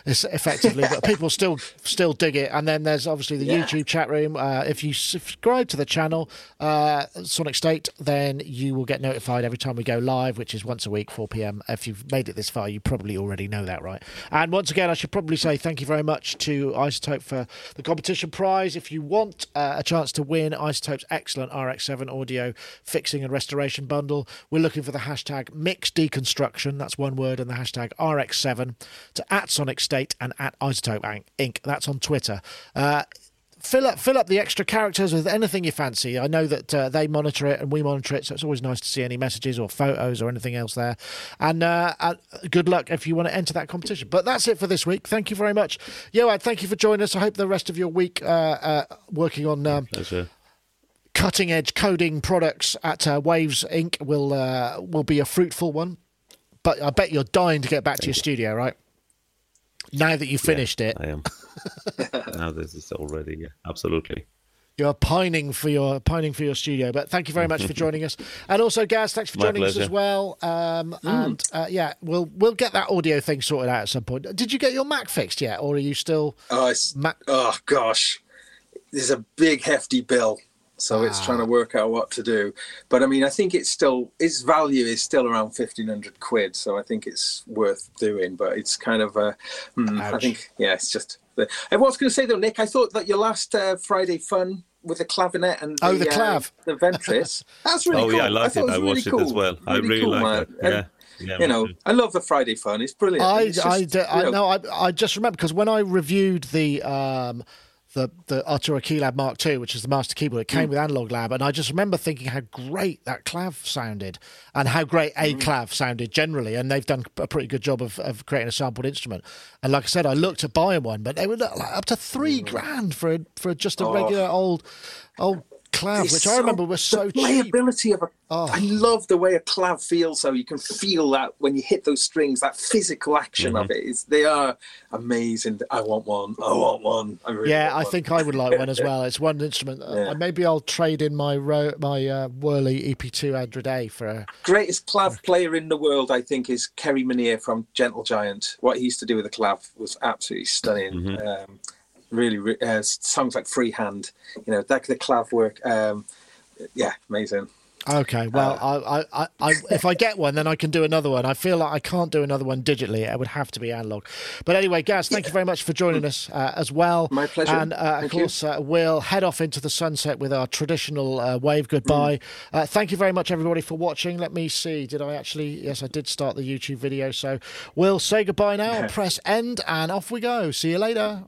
it's effectively, but people still still dig it. And then there's obviously the Yeah. YouTube chat room. Uh, if you subscribe to the channel, uh, Sonic State, then you will get notified every time we go live, which is once a week, 4 p.m. If you've made it this far, you probably already know that, right? And once again, I should probably say thank you very much to iZotope for the competition prize. If you want uh, a chance to win iZotope's excellent RX7 audio fixing and restoration bundle, we're looking for the hashtag mix deconstruction. That's one word, and the hashtag RX7 to at Sonic State and at iZotope Inc. That's on Twitter. Uh, fill up fill up the extra characters with anything you fancy. I know that uh, they monitor it and we monitor it, so it's always nice to see any messages or photos or anything else there. And uh, uh, good luck if you want to enter that competition. But that's it for this week. Thank you very much, Yoad. Thank you for joining us. I hope the rest of your week uh, uh, working on. Um, cutting edge coding products at uh, Waves Inc. will uh, will be a fruitful one. But I bet you're dying to get back to your studio, right? Now that you've finished it, I am. now this is already, yeah, absolutely. you're pining for your pining for your studio. But thank you very much for joining us, and also Gaz, thanks for My joining us as well. Um, And uh, yeah, we'll we'll get that audio thing sorted out at some point. Did you get your Mac fixed yet, or are you still Oh, it's, Mac? oh gosh, there's a big hefty bill, so it's trying to work out what to do. But I mean, I think it's still its value is still around fifteen hundred quid, so I think it's worth doing. But it's kind of a, hmm, I think yeah, it's just. The, I was going to say though, Nick, I thought that your last uh, Friday fun with the clavinet and Oh, the uh, clav. the Ventris, that's really oh cool. yeah, I liked thought it. I was really watched cool. it as well. I really cool, like man. it. And, Yeah. yeah you know. I love the Friday fun. It's brilliant. I, It's I, just, d- I you know, know. I, I just remember because when I reviewed the um, the the Arturia Keylab Mark II, which is the master keyboard, it came mm. with Analog Lab, and I just remember thinking how great that clav sounded, and how great a mm. clav sounded generally. And they've done a pretty good job of, of creating a sampled instrument. And like I said, I looked at buying one, but they were like up to three mm. grand for a, for just a oh. regular old old clav, It's which I remember was so the cheap. playability of a. I Oh. love the way a clav feels. So you can feel that when you hit those strings, that physical action of it is. They are amazing. I want one. I want one. I really Yeah, want I one. think I would like one as well. It's one instrument. Uh, maybe I'll trade in my ro- my uh, Whirly EP2 Android A for a. greatest clav player in the world, I think, is Kerry Minnear from Gentle Giant. What he used to do with the clav was absolutely stunning. Um, really, re- uh, songs like Freehand, you know, that the clav work. Um, yeah, amazing. Okay, well, I, I, I, I, if I get one, then I can do another one. I feel like I can't do another one digitally; it would have to be analog. But anyway, Gaz, thank you very much for joining us uh, as well. My pleasure. And uh, of course, uh, we'll head off into the sunset with our traditional uh, wave goodbye. Uh, thank you very much, everybody, for watching. Let me see. Did I actually? Yes, I did start the YouTube video. So we'll say goodbye now. press end, and off we go. See you later.